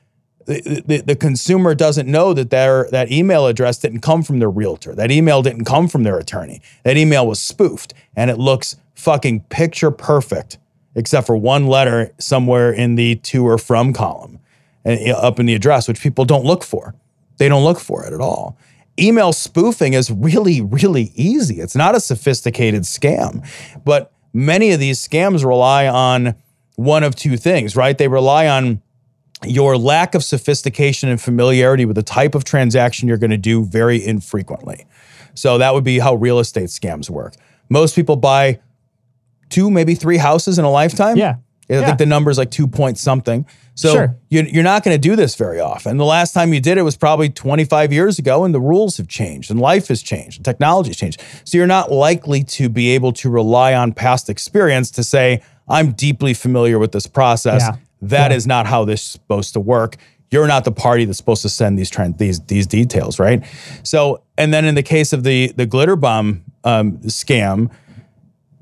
the, the, the, consumer doesn't know that their that email address didn't come from their realtor. That email didn't come from their attorney. That email was spoofed and it looks fucking picture perfect except for one letter somewhere in the to or from column and up in the address which people don't look for. They don't look for it at all email spoofing is really, really easy. It's not a sophisticated scam, but many of these scams rely on one of two things, right? They rely on your lack of sophistication and familiarity with the type of transaction you're going to do very infrequently. So that would be how real estate scams work. Most people buy two, maybe three houses in a lifetime. Yeah. I yeah. think the number is like two point something. So sure. you're not going to do this very often. The last time you did it was probably 25 years ago, and the rules have changed, and life has changed, and technology has changed. So you're not likely to be able to rely on past experience to say, I'm deeply familiar with this process. Yeah. That yeah. is not how this is supposed to work. You're not the party that's supposed to send these trend, these these details, right? So, and then in the case of the the glitter bomb um, scam,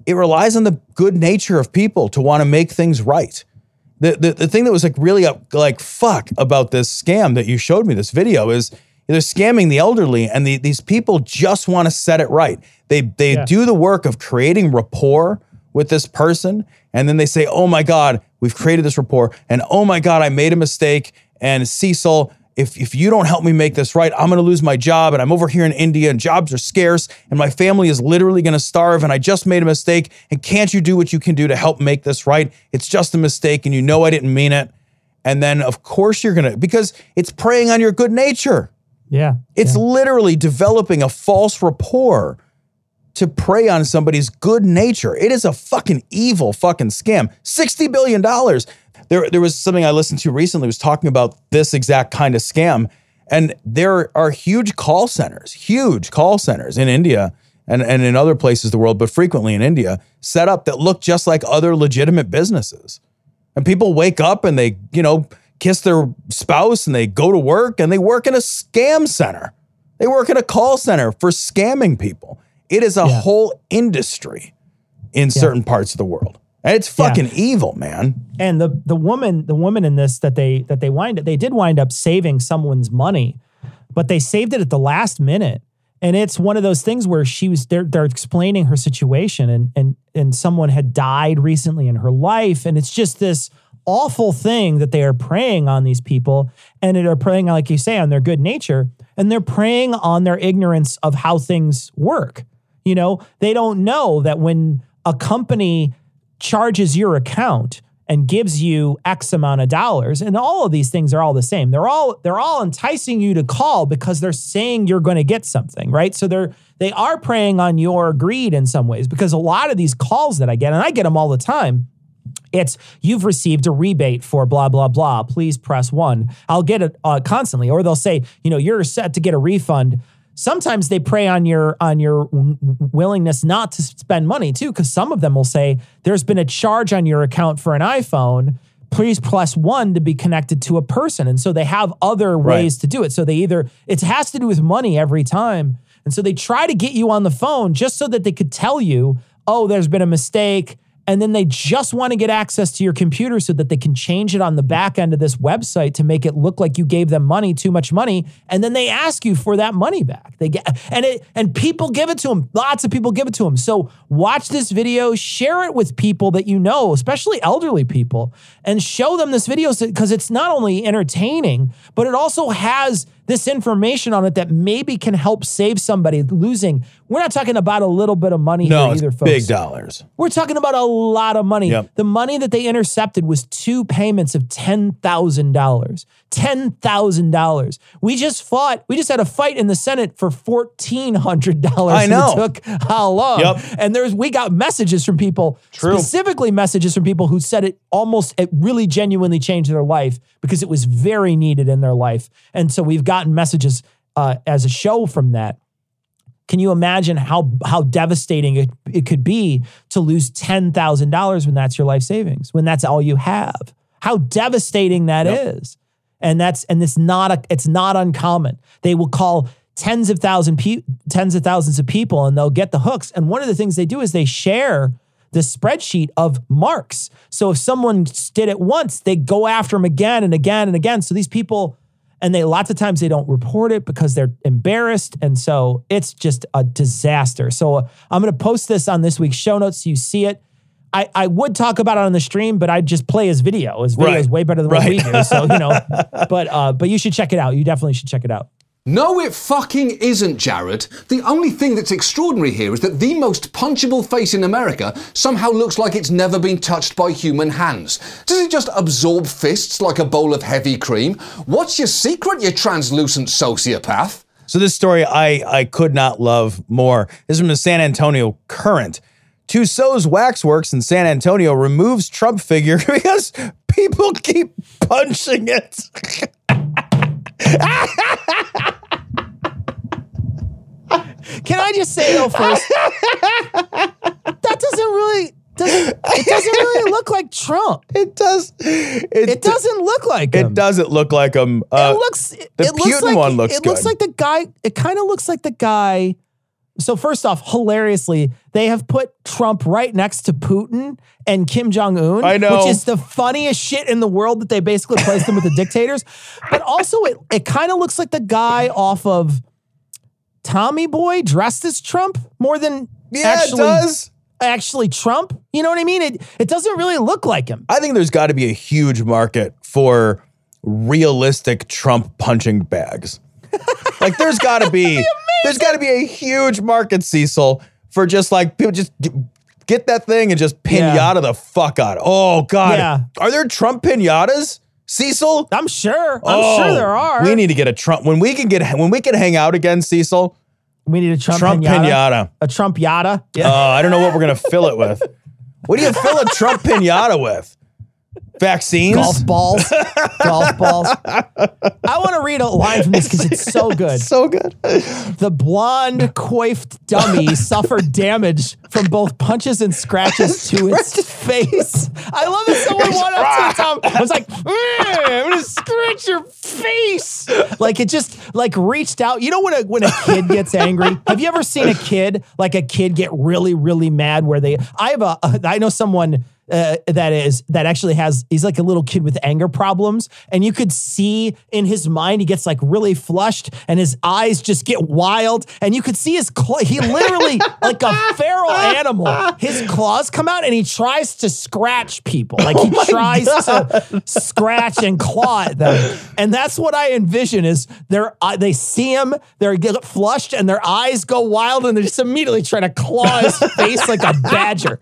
it relies on the good nature of people to want to make things right the, the, the thing that was like really up, like fuck about this scam that you showed me this video is they're scamming the elderly and the, these people just want to set it right they they Yeah. do the work of creating rapport with this person and then they say oh my god we've created this rapport and oh my god i made a mistake and cecil if if you don't help me make this right, I'm going to lose my job and I'm over here in India and jobs are scarce and my family is literally going to starve and I just made a mistake and can't you do what you can do to help make this right? It's just a mistake and you know I didn't mean it. And then of course you're going to because it's preying on your good nature. Yeah. It's literally developing a false rapport to prey on somebody's good nature. It is a fucking evil fucking scam. $60 billion. There, there was something I listened to recently was talking about this exact kind of scam. And there are huge call centers, huge call centers in India and, and in other places of the world, but frequently in India, set up that look just like other legitimate businesses. And people wake up and they, you know, kiss their spouse and they go to work and they work in a scam center. They work in a call center for scamming people. It is a Yeah. whole industry in certain parts of the world. It's Yeah. fucking evil, man. and the the woman the woman in this that they that they wind they did wind up saving someone's money but they saved it at the last minute. And it's one of those things where she was they're, they're explaining her situation and and and someone had died recently in her life. And it's just this awful thing that they are preying on these people. And it are preying like you say on their good nature. And they're preying on their ignorance of how things work. You know they don't know that when a company charges your account and gives you X amount of dollars. And all of these things are all the same. They're all they're all enticing you to call because they're saying you're going to get something, right? So they're they are preying on your greed in some ways because a lot of these calls that I get, and I get them all the time, it's you've received a rebate for blah blah blah. Please press one. I'll get it uh, constantly, or they'll say, you know, you're set to get a refund. Sometimes they prey on your on your w- willingness not to spend money too, because some of them will say there's been a charge on your account for an iPhone. Please press one to be connected to a person, and so they have other ways to do it. So they either it has to do with money every time, and so they try to get you on the phone just so that they could tell you, oh, there's been a mistake and then they just want to get access to your computer so that they can change it on the back end of this website to make it look like you gave them money too much money. And then they ask you for that money back. They get and it and people give it to them lots of people give it to them so watch this video share it with people that you know especially elderly people and show them this video because it's not only entertaining but it also has this information on it that maybe can help save somebody losing we're not talking about a little bit of money No, here either folks big dollars. we're talking about a lot of money. Yep. The money that they intercepted was two payments of $10,000. $10,000. We just fought, we just had a fight in the Senate for $1,400. I and know. It took how long? Yep. And there's, we got messages from people, True. specifically messages from people who said it almost, it really genuinely changed their life because it was very needed in their life. And so we've gotten messages uh, as a show from that. Can you imagine how how devastating it, it could be to lose ten thousand dollars when that's your life savings, when that's all you have? How devastating that is, and that's and it's not a it's not uncommon. They will call tens of thousand pe- tens of thousands of people, and they'll get the hooks. And one of the things they do is they share the spreadsheet of marks. So if someone did it once, they go after them again and again and again. So these people and they lots of times they don't report it because they're embarrassed and so it's just a disaster so uh, i'm going to post this on this week's show notes so you see it I, I would talk about it on the stream, but I'd just play his video. His video Right. is way better than what we do. So, you know, but uh, but you should check it out. You definitely should check it out. No, it fucking isn't, Jared. The only thing that's extraordinary here is that the most punchable face in America somehow looks like it's never been touched by human hands. Does it just absorb fists like a bowl of heavy cream? What's your secret, you translucent sociopath? So this story I I could not love more. This is from the San Antonio Current. Tussauds Waxworks in San Antonio removes Trump figure because people keep punching it. Can I just say though first, that doesn't really doesn't, it doesn't really look like Trump. It does. It, It doesn't look like him. It doesn't look like him. Uh, it looks it, the it looks Putin like one looks it looks like the guy it kind of looks like the guy so first off hilariously they have put Trump right next to Putin and Kim Jong Un I know. which is the funniest shit in the world that they basically placed them with the dictators but also it it kind of looks like the guy off of Tommy Boy dressed as Trump more than yeah, actually it does. actually Trump you know what I mean it it doesn't really look like him I think there's got to be a huge market for realistic Trump punching bags. like there's got to be there's got to be a huge market, Cecil, for just like people just get that thing and just pinata Yeah. the fuck out. Oh God, Yeah. are there Trump pinatas, Cecil? I'm sure. I'm Oh, sure there are. We need to get a Trump when we can get when we can hang out again, Cecil. We need a Trump, Trump pinata. pinata. A Trump yada. Oh, I don't know what we're gonna fill it with. What do you fill a Trump pinata with? Vaccines? golf balls. golf balls. I want to read a line from this because it's so good. So good. The blonde, coiffed dummy suffered damage from both punches and scratches to its face. I love that someone went up to Tom. I was like, "Eh, I'm gonna scratch your face. Like it just like reached out. You know when a when a kid gets angry? Have you ever seen a kid like a kid get really really mad where they? I have a I know someone uh, that is that actually has he's like a little kid with anger problems. And you could see in his mind he gets like really flushed and his eyes just get wild. And you could see his claw he literally like a feral animal. His claws come out and he tries to scratch people. Like he tries to scratch and claw at them. And that's what I envision is they're uh, they see him they're get flushed and their eyes go wild and they're just immediately trying to claw his face like a badger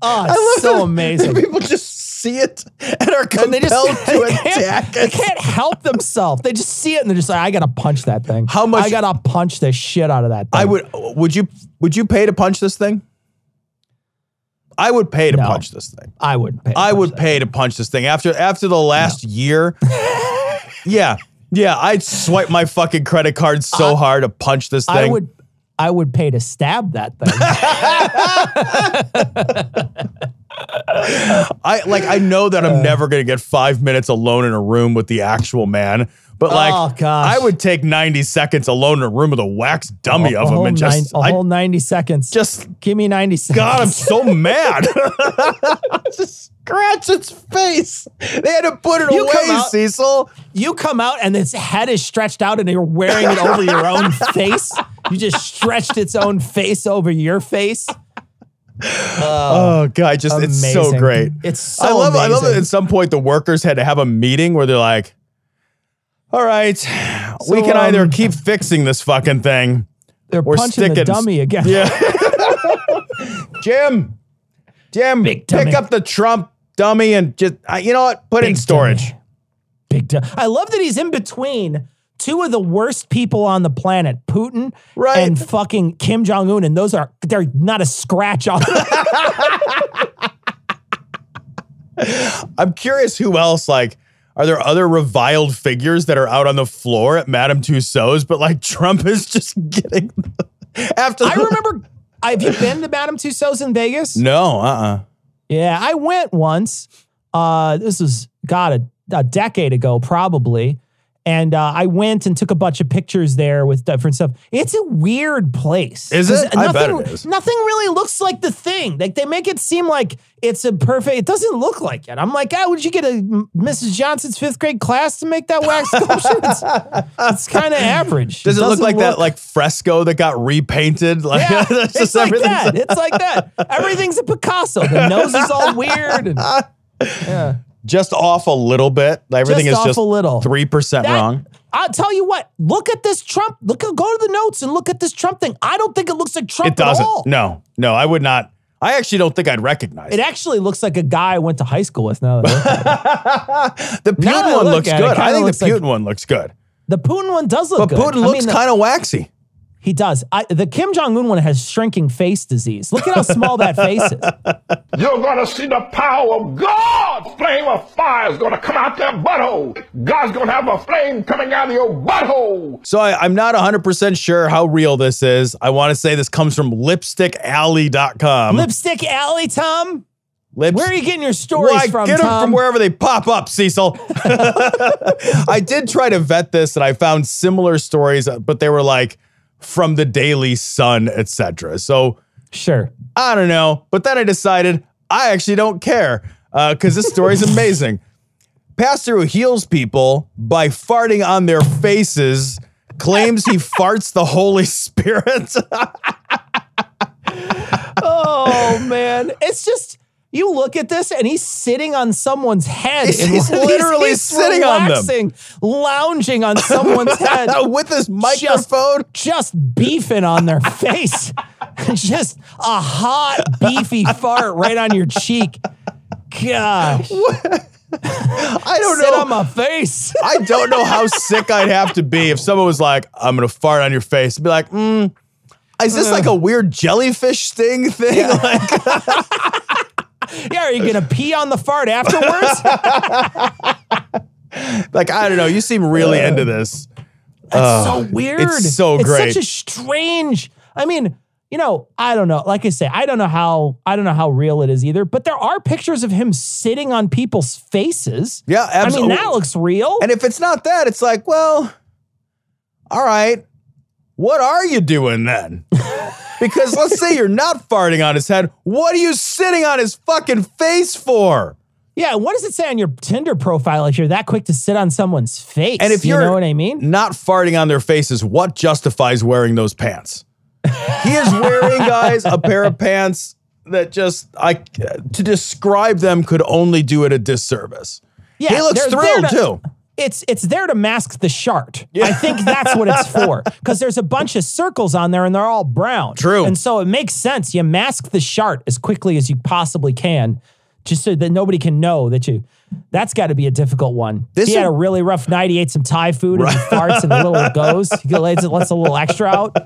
Oh, it's so amazing. People just see it and are And compelled they just to they attack they can't help themselves. They just see it and they're just like, I gotta punch that thing. How much- I gotta punch the shit out of that thing. I would would you would you pay to punch this thing? I would pay to No. punch this thing. I would pay. to I would pay to punch this thing after after the last year. yeah. Yeah, I'd swipe my fucking credit card so hard to punch this thing. I would I would pay to stab that thing. I like I know that I'm never gonna get five minutes alone in a room with the actual man, but like Oh. I would take 90 seconds alone in a room with a wax dummy a of him and just nine- a I whole 90 seconds. just give me 90 seconds. God, I'm so mad. just scratch its face. They had to put it You away, out- Cecil. you come out and its head is stretched out and you're wearing it over your own face. You just stretched its own face over your face. Oh god, just it's so great. It's so I love I love that at some point the workers had to have a meeting where they're like, all right, we can either um, keep fixing this fucking thing. They're We're punching the sticking- dummy again. Yeah. Jim, Jim, Big pick up the Trump dummy and just, uh, you know what? Put it in storage. dummy. Big dummy. I love that he's in between two of the worst people on the planet, Putin Right. and fucking Kim Jong Un, and those are they're not a scratch on. I'm curious who else, like, are there other reviled figures that are out on the floor at Madame Tussauds, but like Trump is just getting after I remember. Have you been to Madame Tussauds in Vegas? No, uh-uh. Yeah, I went once. Uh, this was God a, a decade ago, probably. And uh, I went and took a bunch of pictures there with different stuff. It's a weird place. Is it? I bet nothing- it is. Nothing really looks like the thing. Like they make it seem like it's a perfect. It doesn't look like it. I'm like, ah, would you get a Mrs. Johnson's fifth grade class to make that wax sculpture? it's it's kind of average. Does it, look doesn't like that like fresco that got repainted? Like yeah, that's it's like that. It's like that. Everything's a Picasso. The nose is all weird. And, yeah. Just off a little bit. Everything Just is just a little. three percent wrong. I'll tell you what. Look at this Trump. Look, go to the notes and look at this Trump thing. I don't think it looks like Trump It doesn't. No, no, I would not. I actually don't think I'd recognize It it. actually looks like a guy I went to high school with. Now, that I. The Now Putin that one looks at it, it good. I think the like- Putin one looks good. the Putin one does look But good. Putin I looks mean, kind of waxy. He does. I, the Kim Jong Un one has shrinking face disease. Look at how small that face is. You're gonna see the power of God. Flame of fire is gonna come out their butthole. God's gonna have a flame coming out of your butthole. So I, I'm not 100% sure how real this is. I want to say this comes from lipstickalley.com. Lipstick Alley, Tom. Lips- Where are you getting your stories Why, from, get them Tom? from wherever they pop up, Cecil. I did try to vet this and I found similar stories, but they were like from the Daily Sun, etc. So Sure. I don't know. But then I decided I actually don't care uh, because this story is amazing. Pastor who heals people by farting on their faces claims he farts the Holy Spirit. Oh man, it's just You look at this, and he's sitting on someone's head. He's- and he's literally sitting on them. lounging on someone's head with his microphone. just, just beefing on their face. just a hot, beefy fart right on your cheek. Gosh. I don't Sit know. on my face. I don't know how sick I'd have to be if someone was like, "I'm gonna fart on your face." I'd be like, mm, "Is this like a weird jellyfish sting thing?" Like, yeah, are you gonna pee on the fart afterwards? like I don't know. You seem really into this. That's Oh, so weird. It's so great. It's such a strange. I mean, you know, I don't know. Like I say, I don't know how I don't know how real it is either. But there are pictures of him sitting on people's faces. yeah, I mean, that looks real. and if it's not that, it's like, well, all right. What are you doing then? because let's say you're not farting on his head. What are you sitting on his fucking face for? yeah, what does it say on your Tinder profile if you're that quick to sit on someone's face? And if you you're know what I mean, not farting on their faces, what justifies wearing those pants? he is wearing, guys, a pair of pants that just I to describe them could only do it a disservice. yeah, he looks they're thrilled there to- too. It's it's there to mask the shart. I think that's what it's for. Because there's a bunch of circles on there and they're all brown. True. And so it makes sense. You mask the shart as quickly as you possibly can, just so that nobody can know that you. That's got to be a difficult one. This he had a really rough night. He ate some Thai food and he farts and the little goes. He lets, lets a little extra out.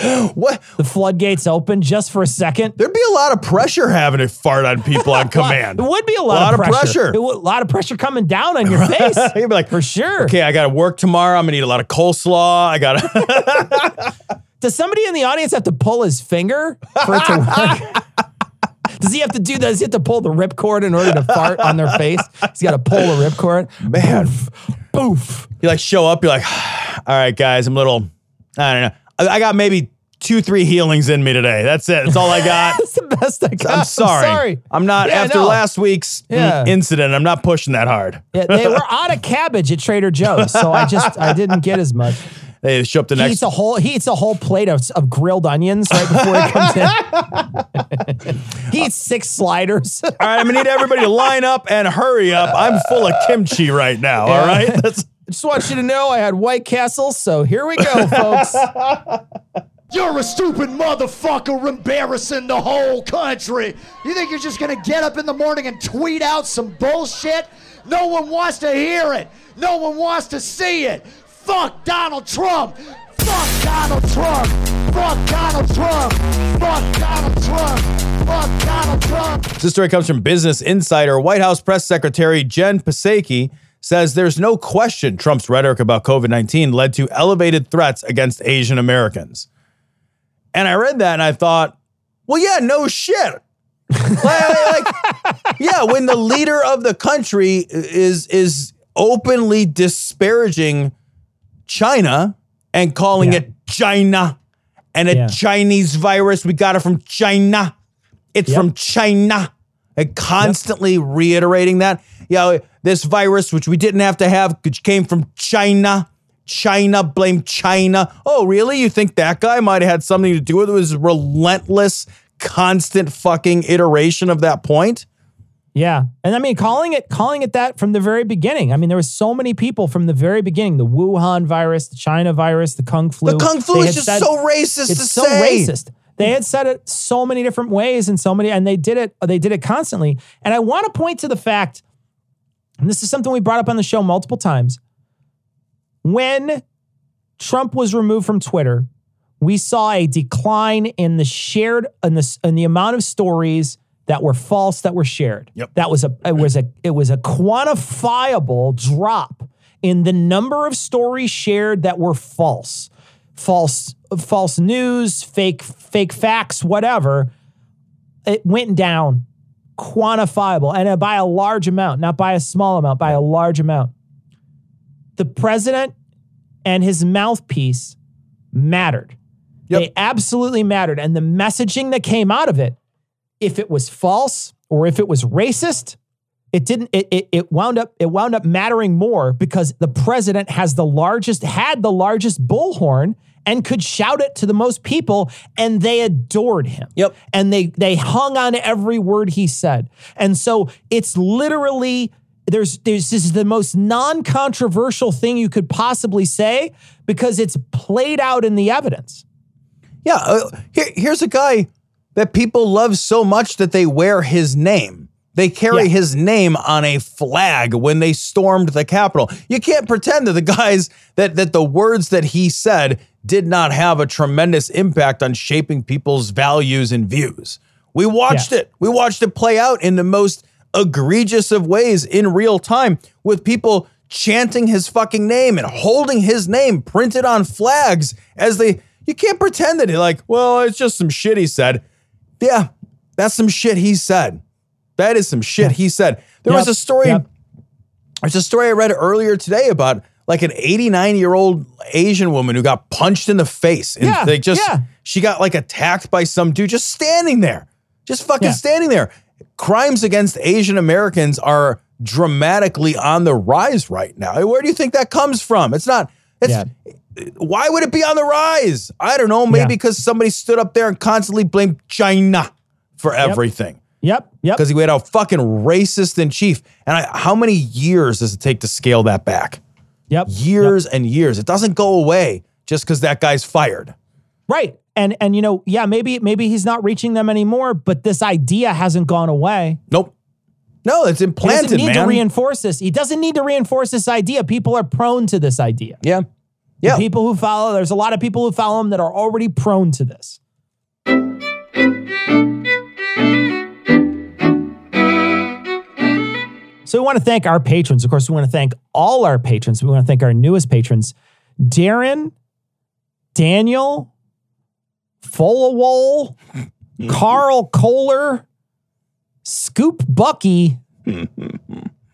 What? The floodgates open just for a second. There'd be a lot of pressure having to fart on people on command. It would be a lot, of pressure. pressure. It would- a lot of pressure coming down on your face. He'd be like, for sure. Okay, I got to work tomorrow. I'm gonna eat a lot of coleslaw. I got to. Does somebody in the audience have to pull his finger for it to work? Does he have to do that? Does he have to pull the ripcord in order to fart on their face? He's got to pull the ripcord. Man. Poof. Poof. you like show up. You're like, all right, guys, I'm a little. I don't know. I, got maybe two, three healings in me today. That's it. That's all I got. That's the best I got. I'm sorry. sorry. I'm not Yeah, after no. last week's Yeah. incident. I'm not pushing that hard. Yeah, they were out of cabbage at Trader Joe's, so I just I didn't get as much. They show up the He next. eats a whole he eats a whole plate of, of grilled onions right before he comes in. he eats six sliders. all right, I'm gonna need everybody to line up and hurry up. I'm full of kimchi right now. All right, that's I just want you to know I had White Castle, so here we go, folks. You're a stupid motherfucker embarrassing the whole country. You think you're just gonna get up in the morning and tweet out some bullshit? No one wants to hear it. No one wants to see it. Fuck Donald Trump. Fuck Donald Trump. Fuck Donald Trump. Fuck Donald Trump. Fuck Donald Trump. This story comes from Business Insider. White House Press Secretary Jen Psaki says there's no question Trump's rhetoric about COVID 19 led to elevated threats against Asian Americans. And I read that and I thought, well, yeah, no shit. like, like- yeah, when the leader of the country is is openly disparaging China and calling Yeah. it China and a Yeah. Chinese virus, we got it from China. It's Yep. from China. And constantly reiterating that. Yeah, this virus, which we didn't have to have, which came from China. China, blame China. Oh, really? You think that guy might have had something to do with it? It was relentless, constant fucking iteration of that point. Yeah. And I mean calling it calling it that from the very beginning. I mean there were so many people from the very beginning, the Wuhan virus, the China virus, the Kung flu. The Kung flu is just said- so racist It's so say. racist. They had said it so many different ways and so many and they did it they did it constantly. And I want to point to the fact and this is something we brought up on the show multiple times. When Trump was removed from Twitter, we saw a decline in the shared in the in the amount of stories that were false that were shared. Yep. That was a it was a it was a quantifiable drop in the number of stories shared that were false. False false news, fake fake facts, whatever. It went down quantifiable and uh, by a large amount, not by a small amount, by a large amount. The president and his mouthpiece mattered. Yep. They absolutely mattered. And the messaging that came out of it, if it was false or if it was racist, it didn't it, it it wound up it wound up mattering more because the president has the largest had the largest bullhorn and could shout it to the most people and they adored him. Yep. And they they hung on every word he said. And so it's literally there's there's this is the most non-controversial thing you could possibly say because it's played out in the evidence. Yeah, uh, here, here's a guy that people love so much that they wear his name. They carry Yeah. his name on a flag when they stormed the Capitol. You can't pretend that the guys that that the words that he said did not have a tremendous impact on shaping people's values and views. We watched Yeah. it. We watched it play out in the most egregious of ways in real time with people chanting his fucking name and holding his name printed on flags as they you can't pretend that he like, well, it's just some shit he said. Yeah, that's some shit he said. That is some shit he said. There was a story. yep. There's a story I read earlier today about like an 89 year old Asian woman who got punched in the face. And Yeah, they just yeah. she got like attacked by some dude just standing there. Just fucking Yeah. standing there. Crimes against Asian Americans are dramatically on the rise right now. Where do you think that comes from? It's not it's Yeah. why would it be on the rise? I don't know. Maybe because somebody stood up there and constantly blamed China for everything. Yep. Yep. Because he had a fucking racist in chief. And I, how many years does it take to scale that back? Yep. Years and years. It doesn't go away just because that guy's fired. Right. And and you know, yeah, maybe maybe he's not reaching them anymore, but this idea hasn't gone away. Nope. No, it's implanted. He doesn't need man. to reinforce this. He doesn't need to reinforce this idea. People are prone to this idea. yeah. The Yeah. people who follow, there's a lot of people who follow him that are already prone to this. So we want to thank our patrons. Of course, we want to thank all our patrons. We want to thank our newest patrons, Darren, Daniel, Folawol, Carl Kohler, Scoop Bucky,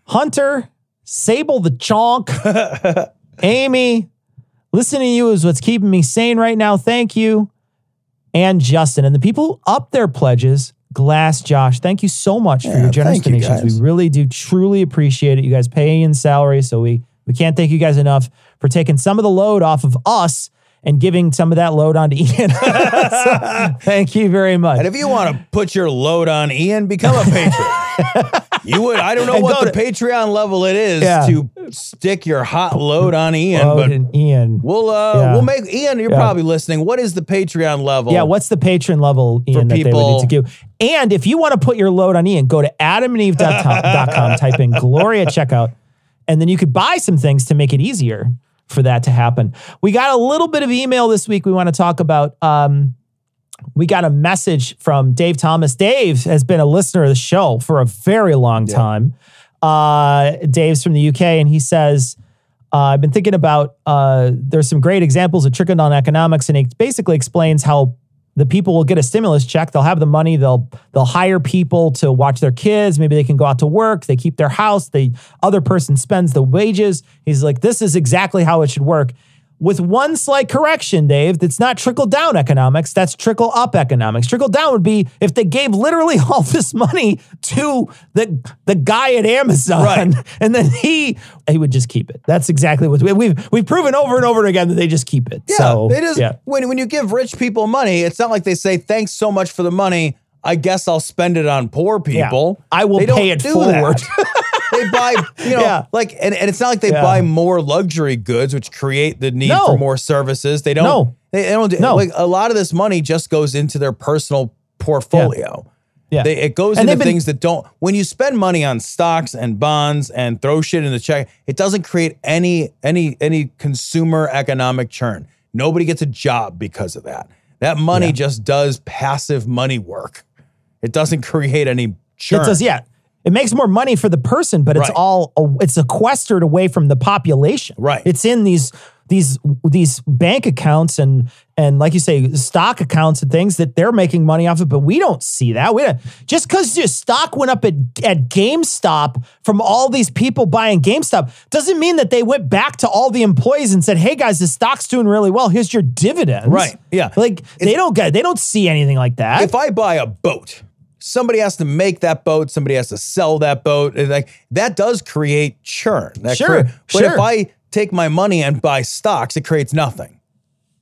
Hunter, Sable the Chonk, Amy. Listening to you is what's keeping me sane right now. Thank you. And Justin. And the people who up their pledges, Glass Josh, thank you so much for Yeah, your generous you, donations. guys. We really do truly appreciate it. You guys pay in salary, so we we can't thank you guys enough for taking some of the load off of us and giving some of that load onto Ian. So, thank you very much. And if you want to put your load on Ian, become a patron. you would. I don't know what the Patreon level it is Yeah. to stick your hot load on Ian, Load but and Ian. we'll uh Yeah. we'll make Ian. You're Yeah. probably listening. What is the Patreon level? Yeah, what's the patron level, Ian, that they would people- need to do? And if you want to put your load on Ian, go to adamandeve.com, type in Gloria checkout, and then you could buy some things to make it easier for that to happen. We got a little bit of email this week we want to talk about. Um, we got a message from Dave Thomas. Dave has been a listener of the show for a very long time. Uh, Dave's from the UK, and he says, uh, I've been thinking about uh, there's some great examples of trickle down economics, and it basically explains how the people will get a stimulus check. They'll have the money. They'll they'll hire people to watch their kids. Maybe they can go out to work. They keep their house. The other person spends the wages. He's like, this is exactly how it should work. With one slight correction, Dave, that's not trickle down economics. That's trickle up economics. Trickle down would be if they gave literally all this money to the the guy at Amazon, Right. and then he he would just keep it. That's exactly what we- we've we've proven over and over again that they just keep it. Yeah, so it is. yeah. When when you give rich people money, it's not like they say thanks so much for the money. I guess I'll spend it on poor Yeah. people. I will They don't pay it forward. they buy, you know, Yeah. like, and, and it's not like they Yeah. buy more luxury goods, which create the need No. for more services. They don't. No. They, they don't. Do, No. Like a lot of this money just goes into their personal portfolio. Yeah. They, it goes And into been- things that don't. When you spend money on stocks and bonds and throw shit in the check, it doesn't create any any any consumer economic churn. Nobody gets a job because of that. That money Yeah. just does passive money work. It doesn't create any churn. It does, yeah. It makes more money for the person, but it's Right. all it's sequestered away from the population. Right. It's in these these these bank accounts and and like you say stock accounts and things that they're making money off of, but we don't see that. We don't, just because your stock went up at at GameStop from all these people buying GameStop doesn't mean that they went back to all the employees and said, "Hey guys, the stock's doing really well. Here's your dividends." Right, yeah. Like they don't get they don't see anything like that. if I buy a boat, somebody has to make that boat, somebody has to sell that boat. and like that does create churn. That Sure, crea- but sure. if I take my money and buy stocks, it creates nothing.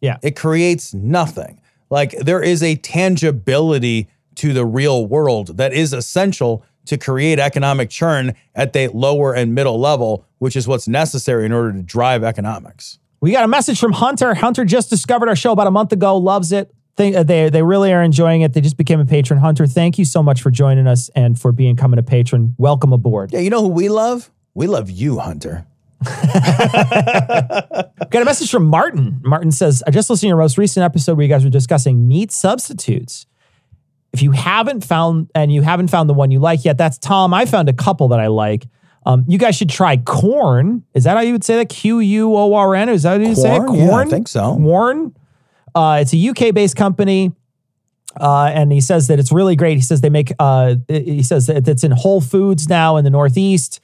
Yeah. It creates nothing. Like there is a tangibility to the real world that is essential to create economic churn at the lower and middle level, which is what's necessary in order to drive economics. We got a message from Hunter. Hunter just discovered our show about a month ago, loves it. They, uh, they, they really are enjoying it. They just became a patron. Hunter, thank you so much for joining us and for becoming a patron. Welcome aboard. Yeah, you know who we love? We love you, Hunter. Got a message from Martin. Martin says, I just listened to your most recent episode where you guys were discussing meat substitutes. If you haven't found and you haven't found the one you like yet, that's Tom. I found a couple that I like. Um, you guys should try corn. Is that how you would say that? Q U O R N? Is that how you say it? Corn? Yeah, I think so. Corn. Uh, it's a UK based company. Uh, and he says that it's really great. He says they make, uh, he says that it's in Whole Foods now in the Northeast.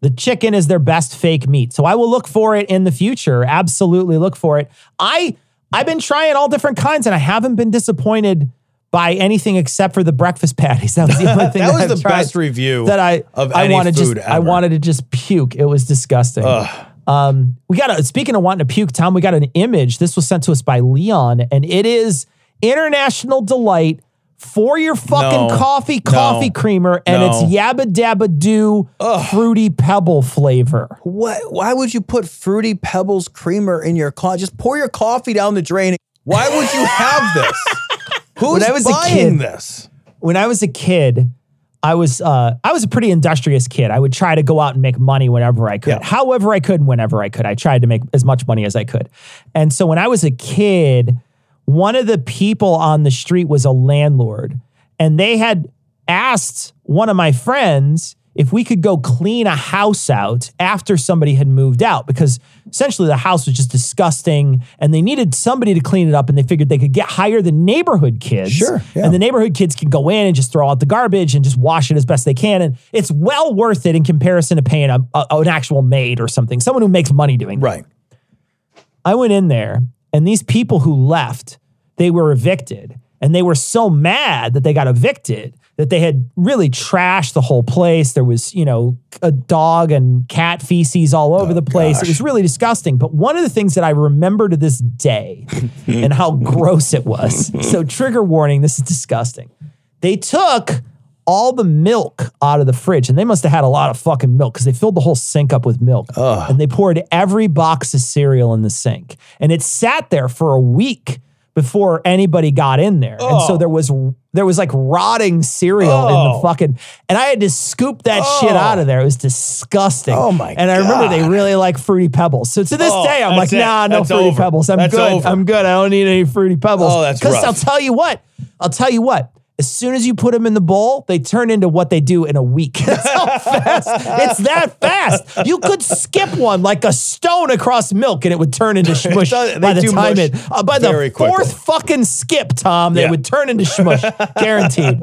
The chicken is their best fake meat. So I will look for it in the future. Absolutely look for it. I, I've been trying all different kinds and I haven't been disappointed by anything except for the breakfast patties. That was the only thing that that, was I've the best review that I of I any wanted food just I wanted to just puke. It was disgusting. Um, we got a speaking of wanting to puke, Tom. We got an image. This was sent to us by Leon, and it is international delight for your fucking No. coffee coffee No. creamer, and No. it's Yabba Dabba Doo fruity pebble flavor. What? Why would you put fruity pebbles creamer in your coffee? Just pour your coffee down the drain. Why would you have this? Who's When I was a buying kid- this? when I was a kid, I was uh, I was a pretty industrious kid. I would try to go out and make money whenever I could, Yeah. however I could, and whenever I could. I tried to make as much money as I could. And so when I was a kid, one of the people on the street was a landlord, and they had asked one of my friends if we could go clean a house out after somebody had moved out because essentially the house was just disgusting and they needed somebody to clean it up and they figured they could get hire the neighborhood kids Sure, yeah. and the neighborhood kids can go in and just throw out the garbage and just wash it as best they can and it's well worth it in comparison to paying a, a- an actual maid or something someone who makes money doing that. Right. I went in there and these people who left, they were evicted. And they were so mad that they got evicted that they had really trashed the whole place. There was, you know, a dog and cat feces all over oh, the place. It was really disgusting. But one of the things that I remember to this day and how gross it was. So, trigger warning this is disgusting. They took all the milk out of the fridge, and they must have had a lot of fucking milk because they filled the whole sink up with milk. And they poured every box of cereal in the sink, and it sat there for a week before anybody got in there. And so oh. there was there was like rotting cereal in the Oh. fucking, and I had to scoop that shit oh. out of there. It was disgusting. Oh my And I remember they really like fruity pebbles. So to this Oh, day, I'm like, it. nah, no That's fruity over. pebbles. I'm That's good. over. I'm good. I don't need any fruity pebbles. Oh, that's Because I'll tell you what. I'll tell you what. As soon as you put them in the bowl, they turn into what they do in a week. That's how fast. It's that fast. You could skip one like a stone across milk, and it would turn into smush does- by the time it. uh, by the fourth quickly. fucking skip, Tom, they Yeah. would turn into smush, guaranteed.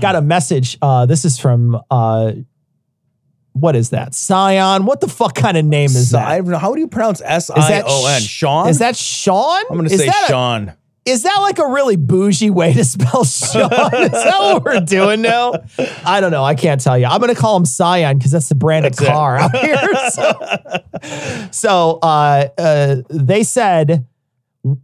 Got a message. Uh, this is from. Uh, what is that? Scion. What the fuck kind of name is that? I don't know. How do you pronounce S I O N? Is that I O N? Sean? Is that Sean? I'm going to say that a- Sean. Is that like a really bougie way to spell Sean? is that what we're doing now? I don't know. I can't tell you. I'm going to call him Scion because that's the brand That's of it. car out here. So, so uh, uh, they said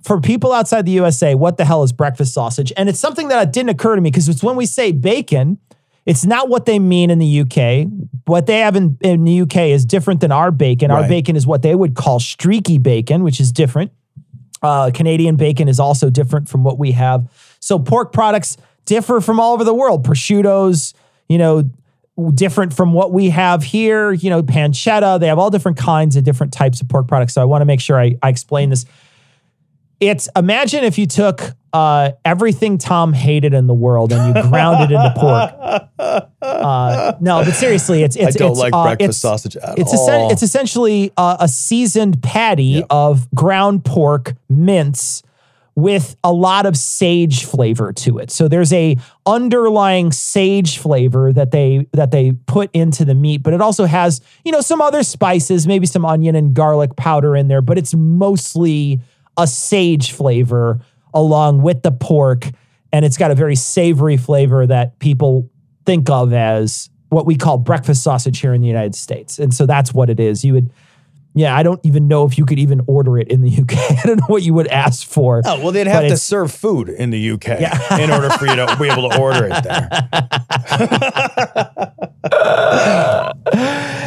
for people outside the USA, what the hell is breakfast sausage? And it's something that didn't occur to me because it's when we say bacon, it's not what they mean in the UK. What they have in, in the UK is different than our bacon. Our bacon is what they would call streaky bacon, which is different. Uh, Canadian bacon is also different from what we have. So pork products differ from all over the world. Prosciuttos, you know, different from what we have here. You know, pancetta. They have all different kinds of different types of pork products. So I want to make sure I, I explain this. It's imagine if you took uh, everything Tom hated in the world and you ground it into pork. Uh, no, but seriously, it's it's I don't it's, like uh, breakfast it's- sausage at it's all. it's essentially uh, a seasoned patty of ground pork mince with a lot of sage flavor to it. So there's a underlying sage flavor that they that they put into the meat, but it also has, you know, some other spices, maybe some onion and garlic powder in there, but it's mostly a sage flavor along with the pork and it's got a very savory flavor that people think of as what we call breakfast sausage here in the United States. And so that's what it is. You would Yeah, I don't even know if you could even order it in the UK. I don't know what you would ask for. Oh, well, they'd have to serve food in the UK in order for you to be able to order it there.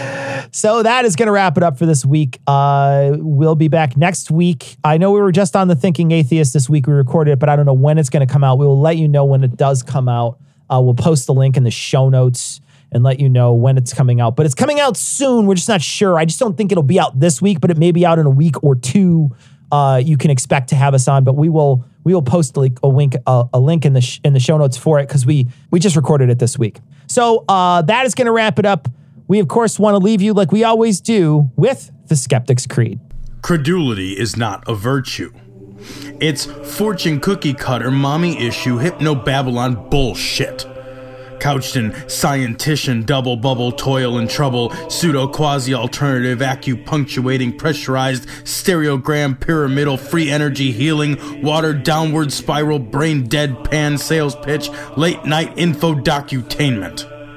So that is going to wrap it up for this week. Uh, we'll be back next week. I know we were just on the Thinking Atheist this week. We recorded it, but I don't know when it's going to come out. We will let you know when it does come out. Uh, we'll post the link in the show notes and let you know when it's coming out. But it's coming out soon. We're just not sure. I just don't think it'll be out this week, but it may be out in a week or two. Uh, you can expect to have us on, but we will we will post like a link, a, a link in the sh- in the show notes for it because we we just recorded it this week. So uh, that is going to wrap it up. We of course want to leave you like we always do with the Skeptic's Creed. Credulity is not a virtue. It's fortune cookie cutter, mommy issue, hypno Babylon bullshit. Couched in scientician, double bubble, toil and trouble, pseudo quasi alternative, acupunctuating, pressurized, stereogram, pyramidal, free energy healing, water downward spiral, brain dead pan sales pitch, late night info docutainment.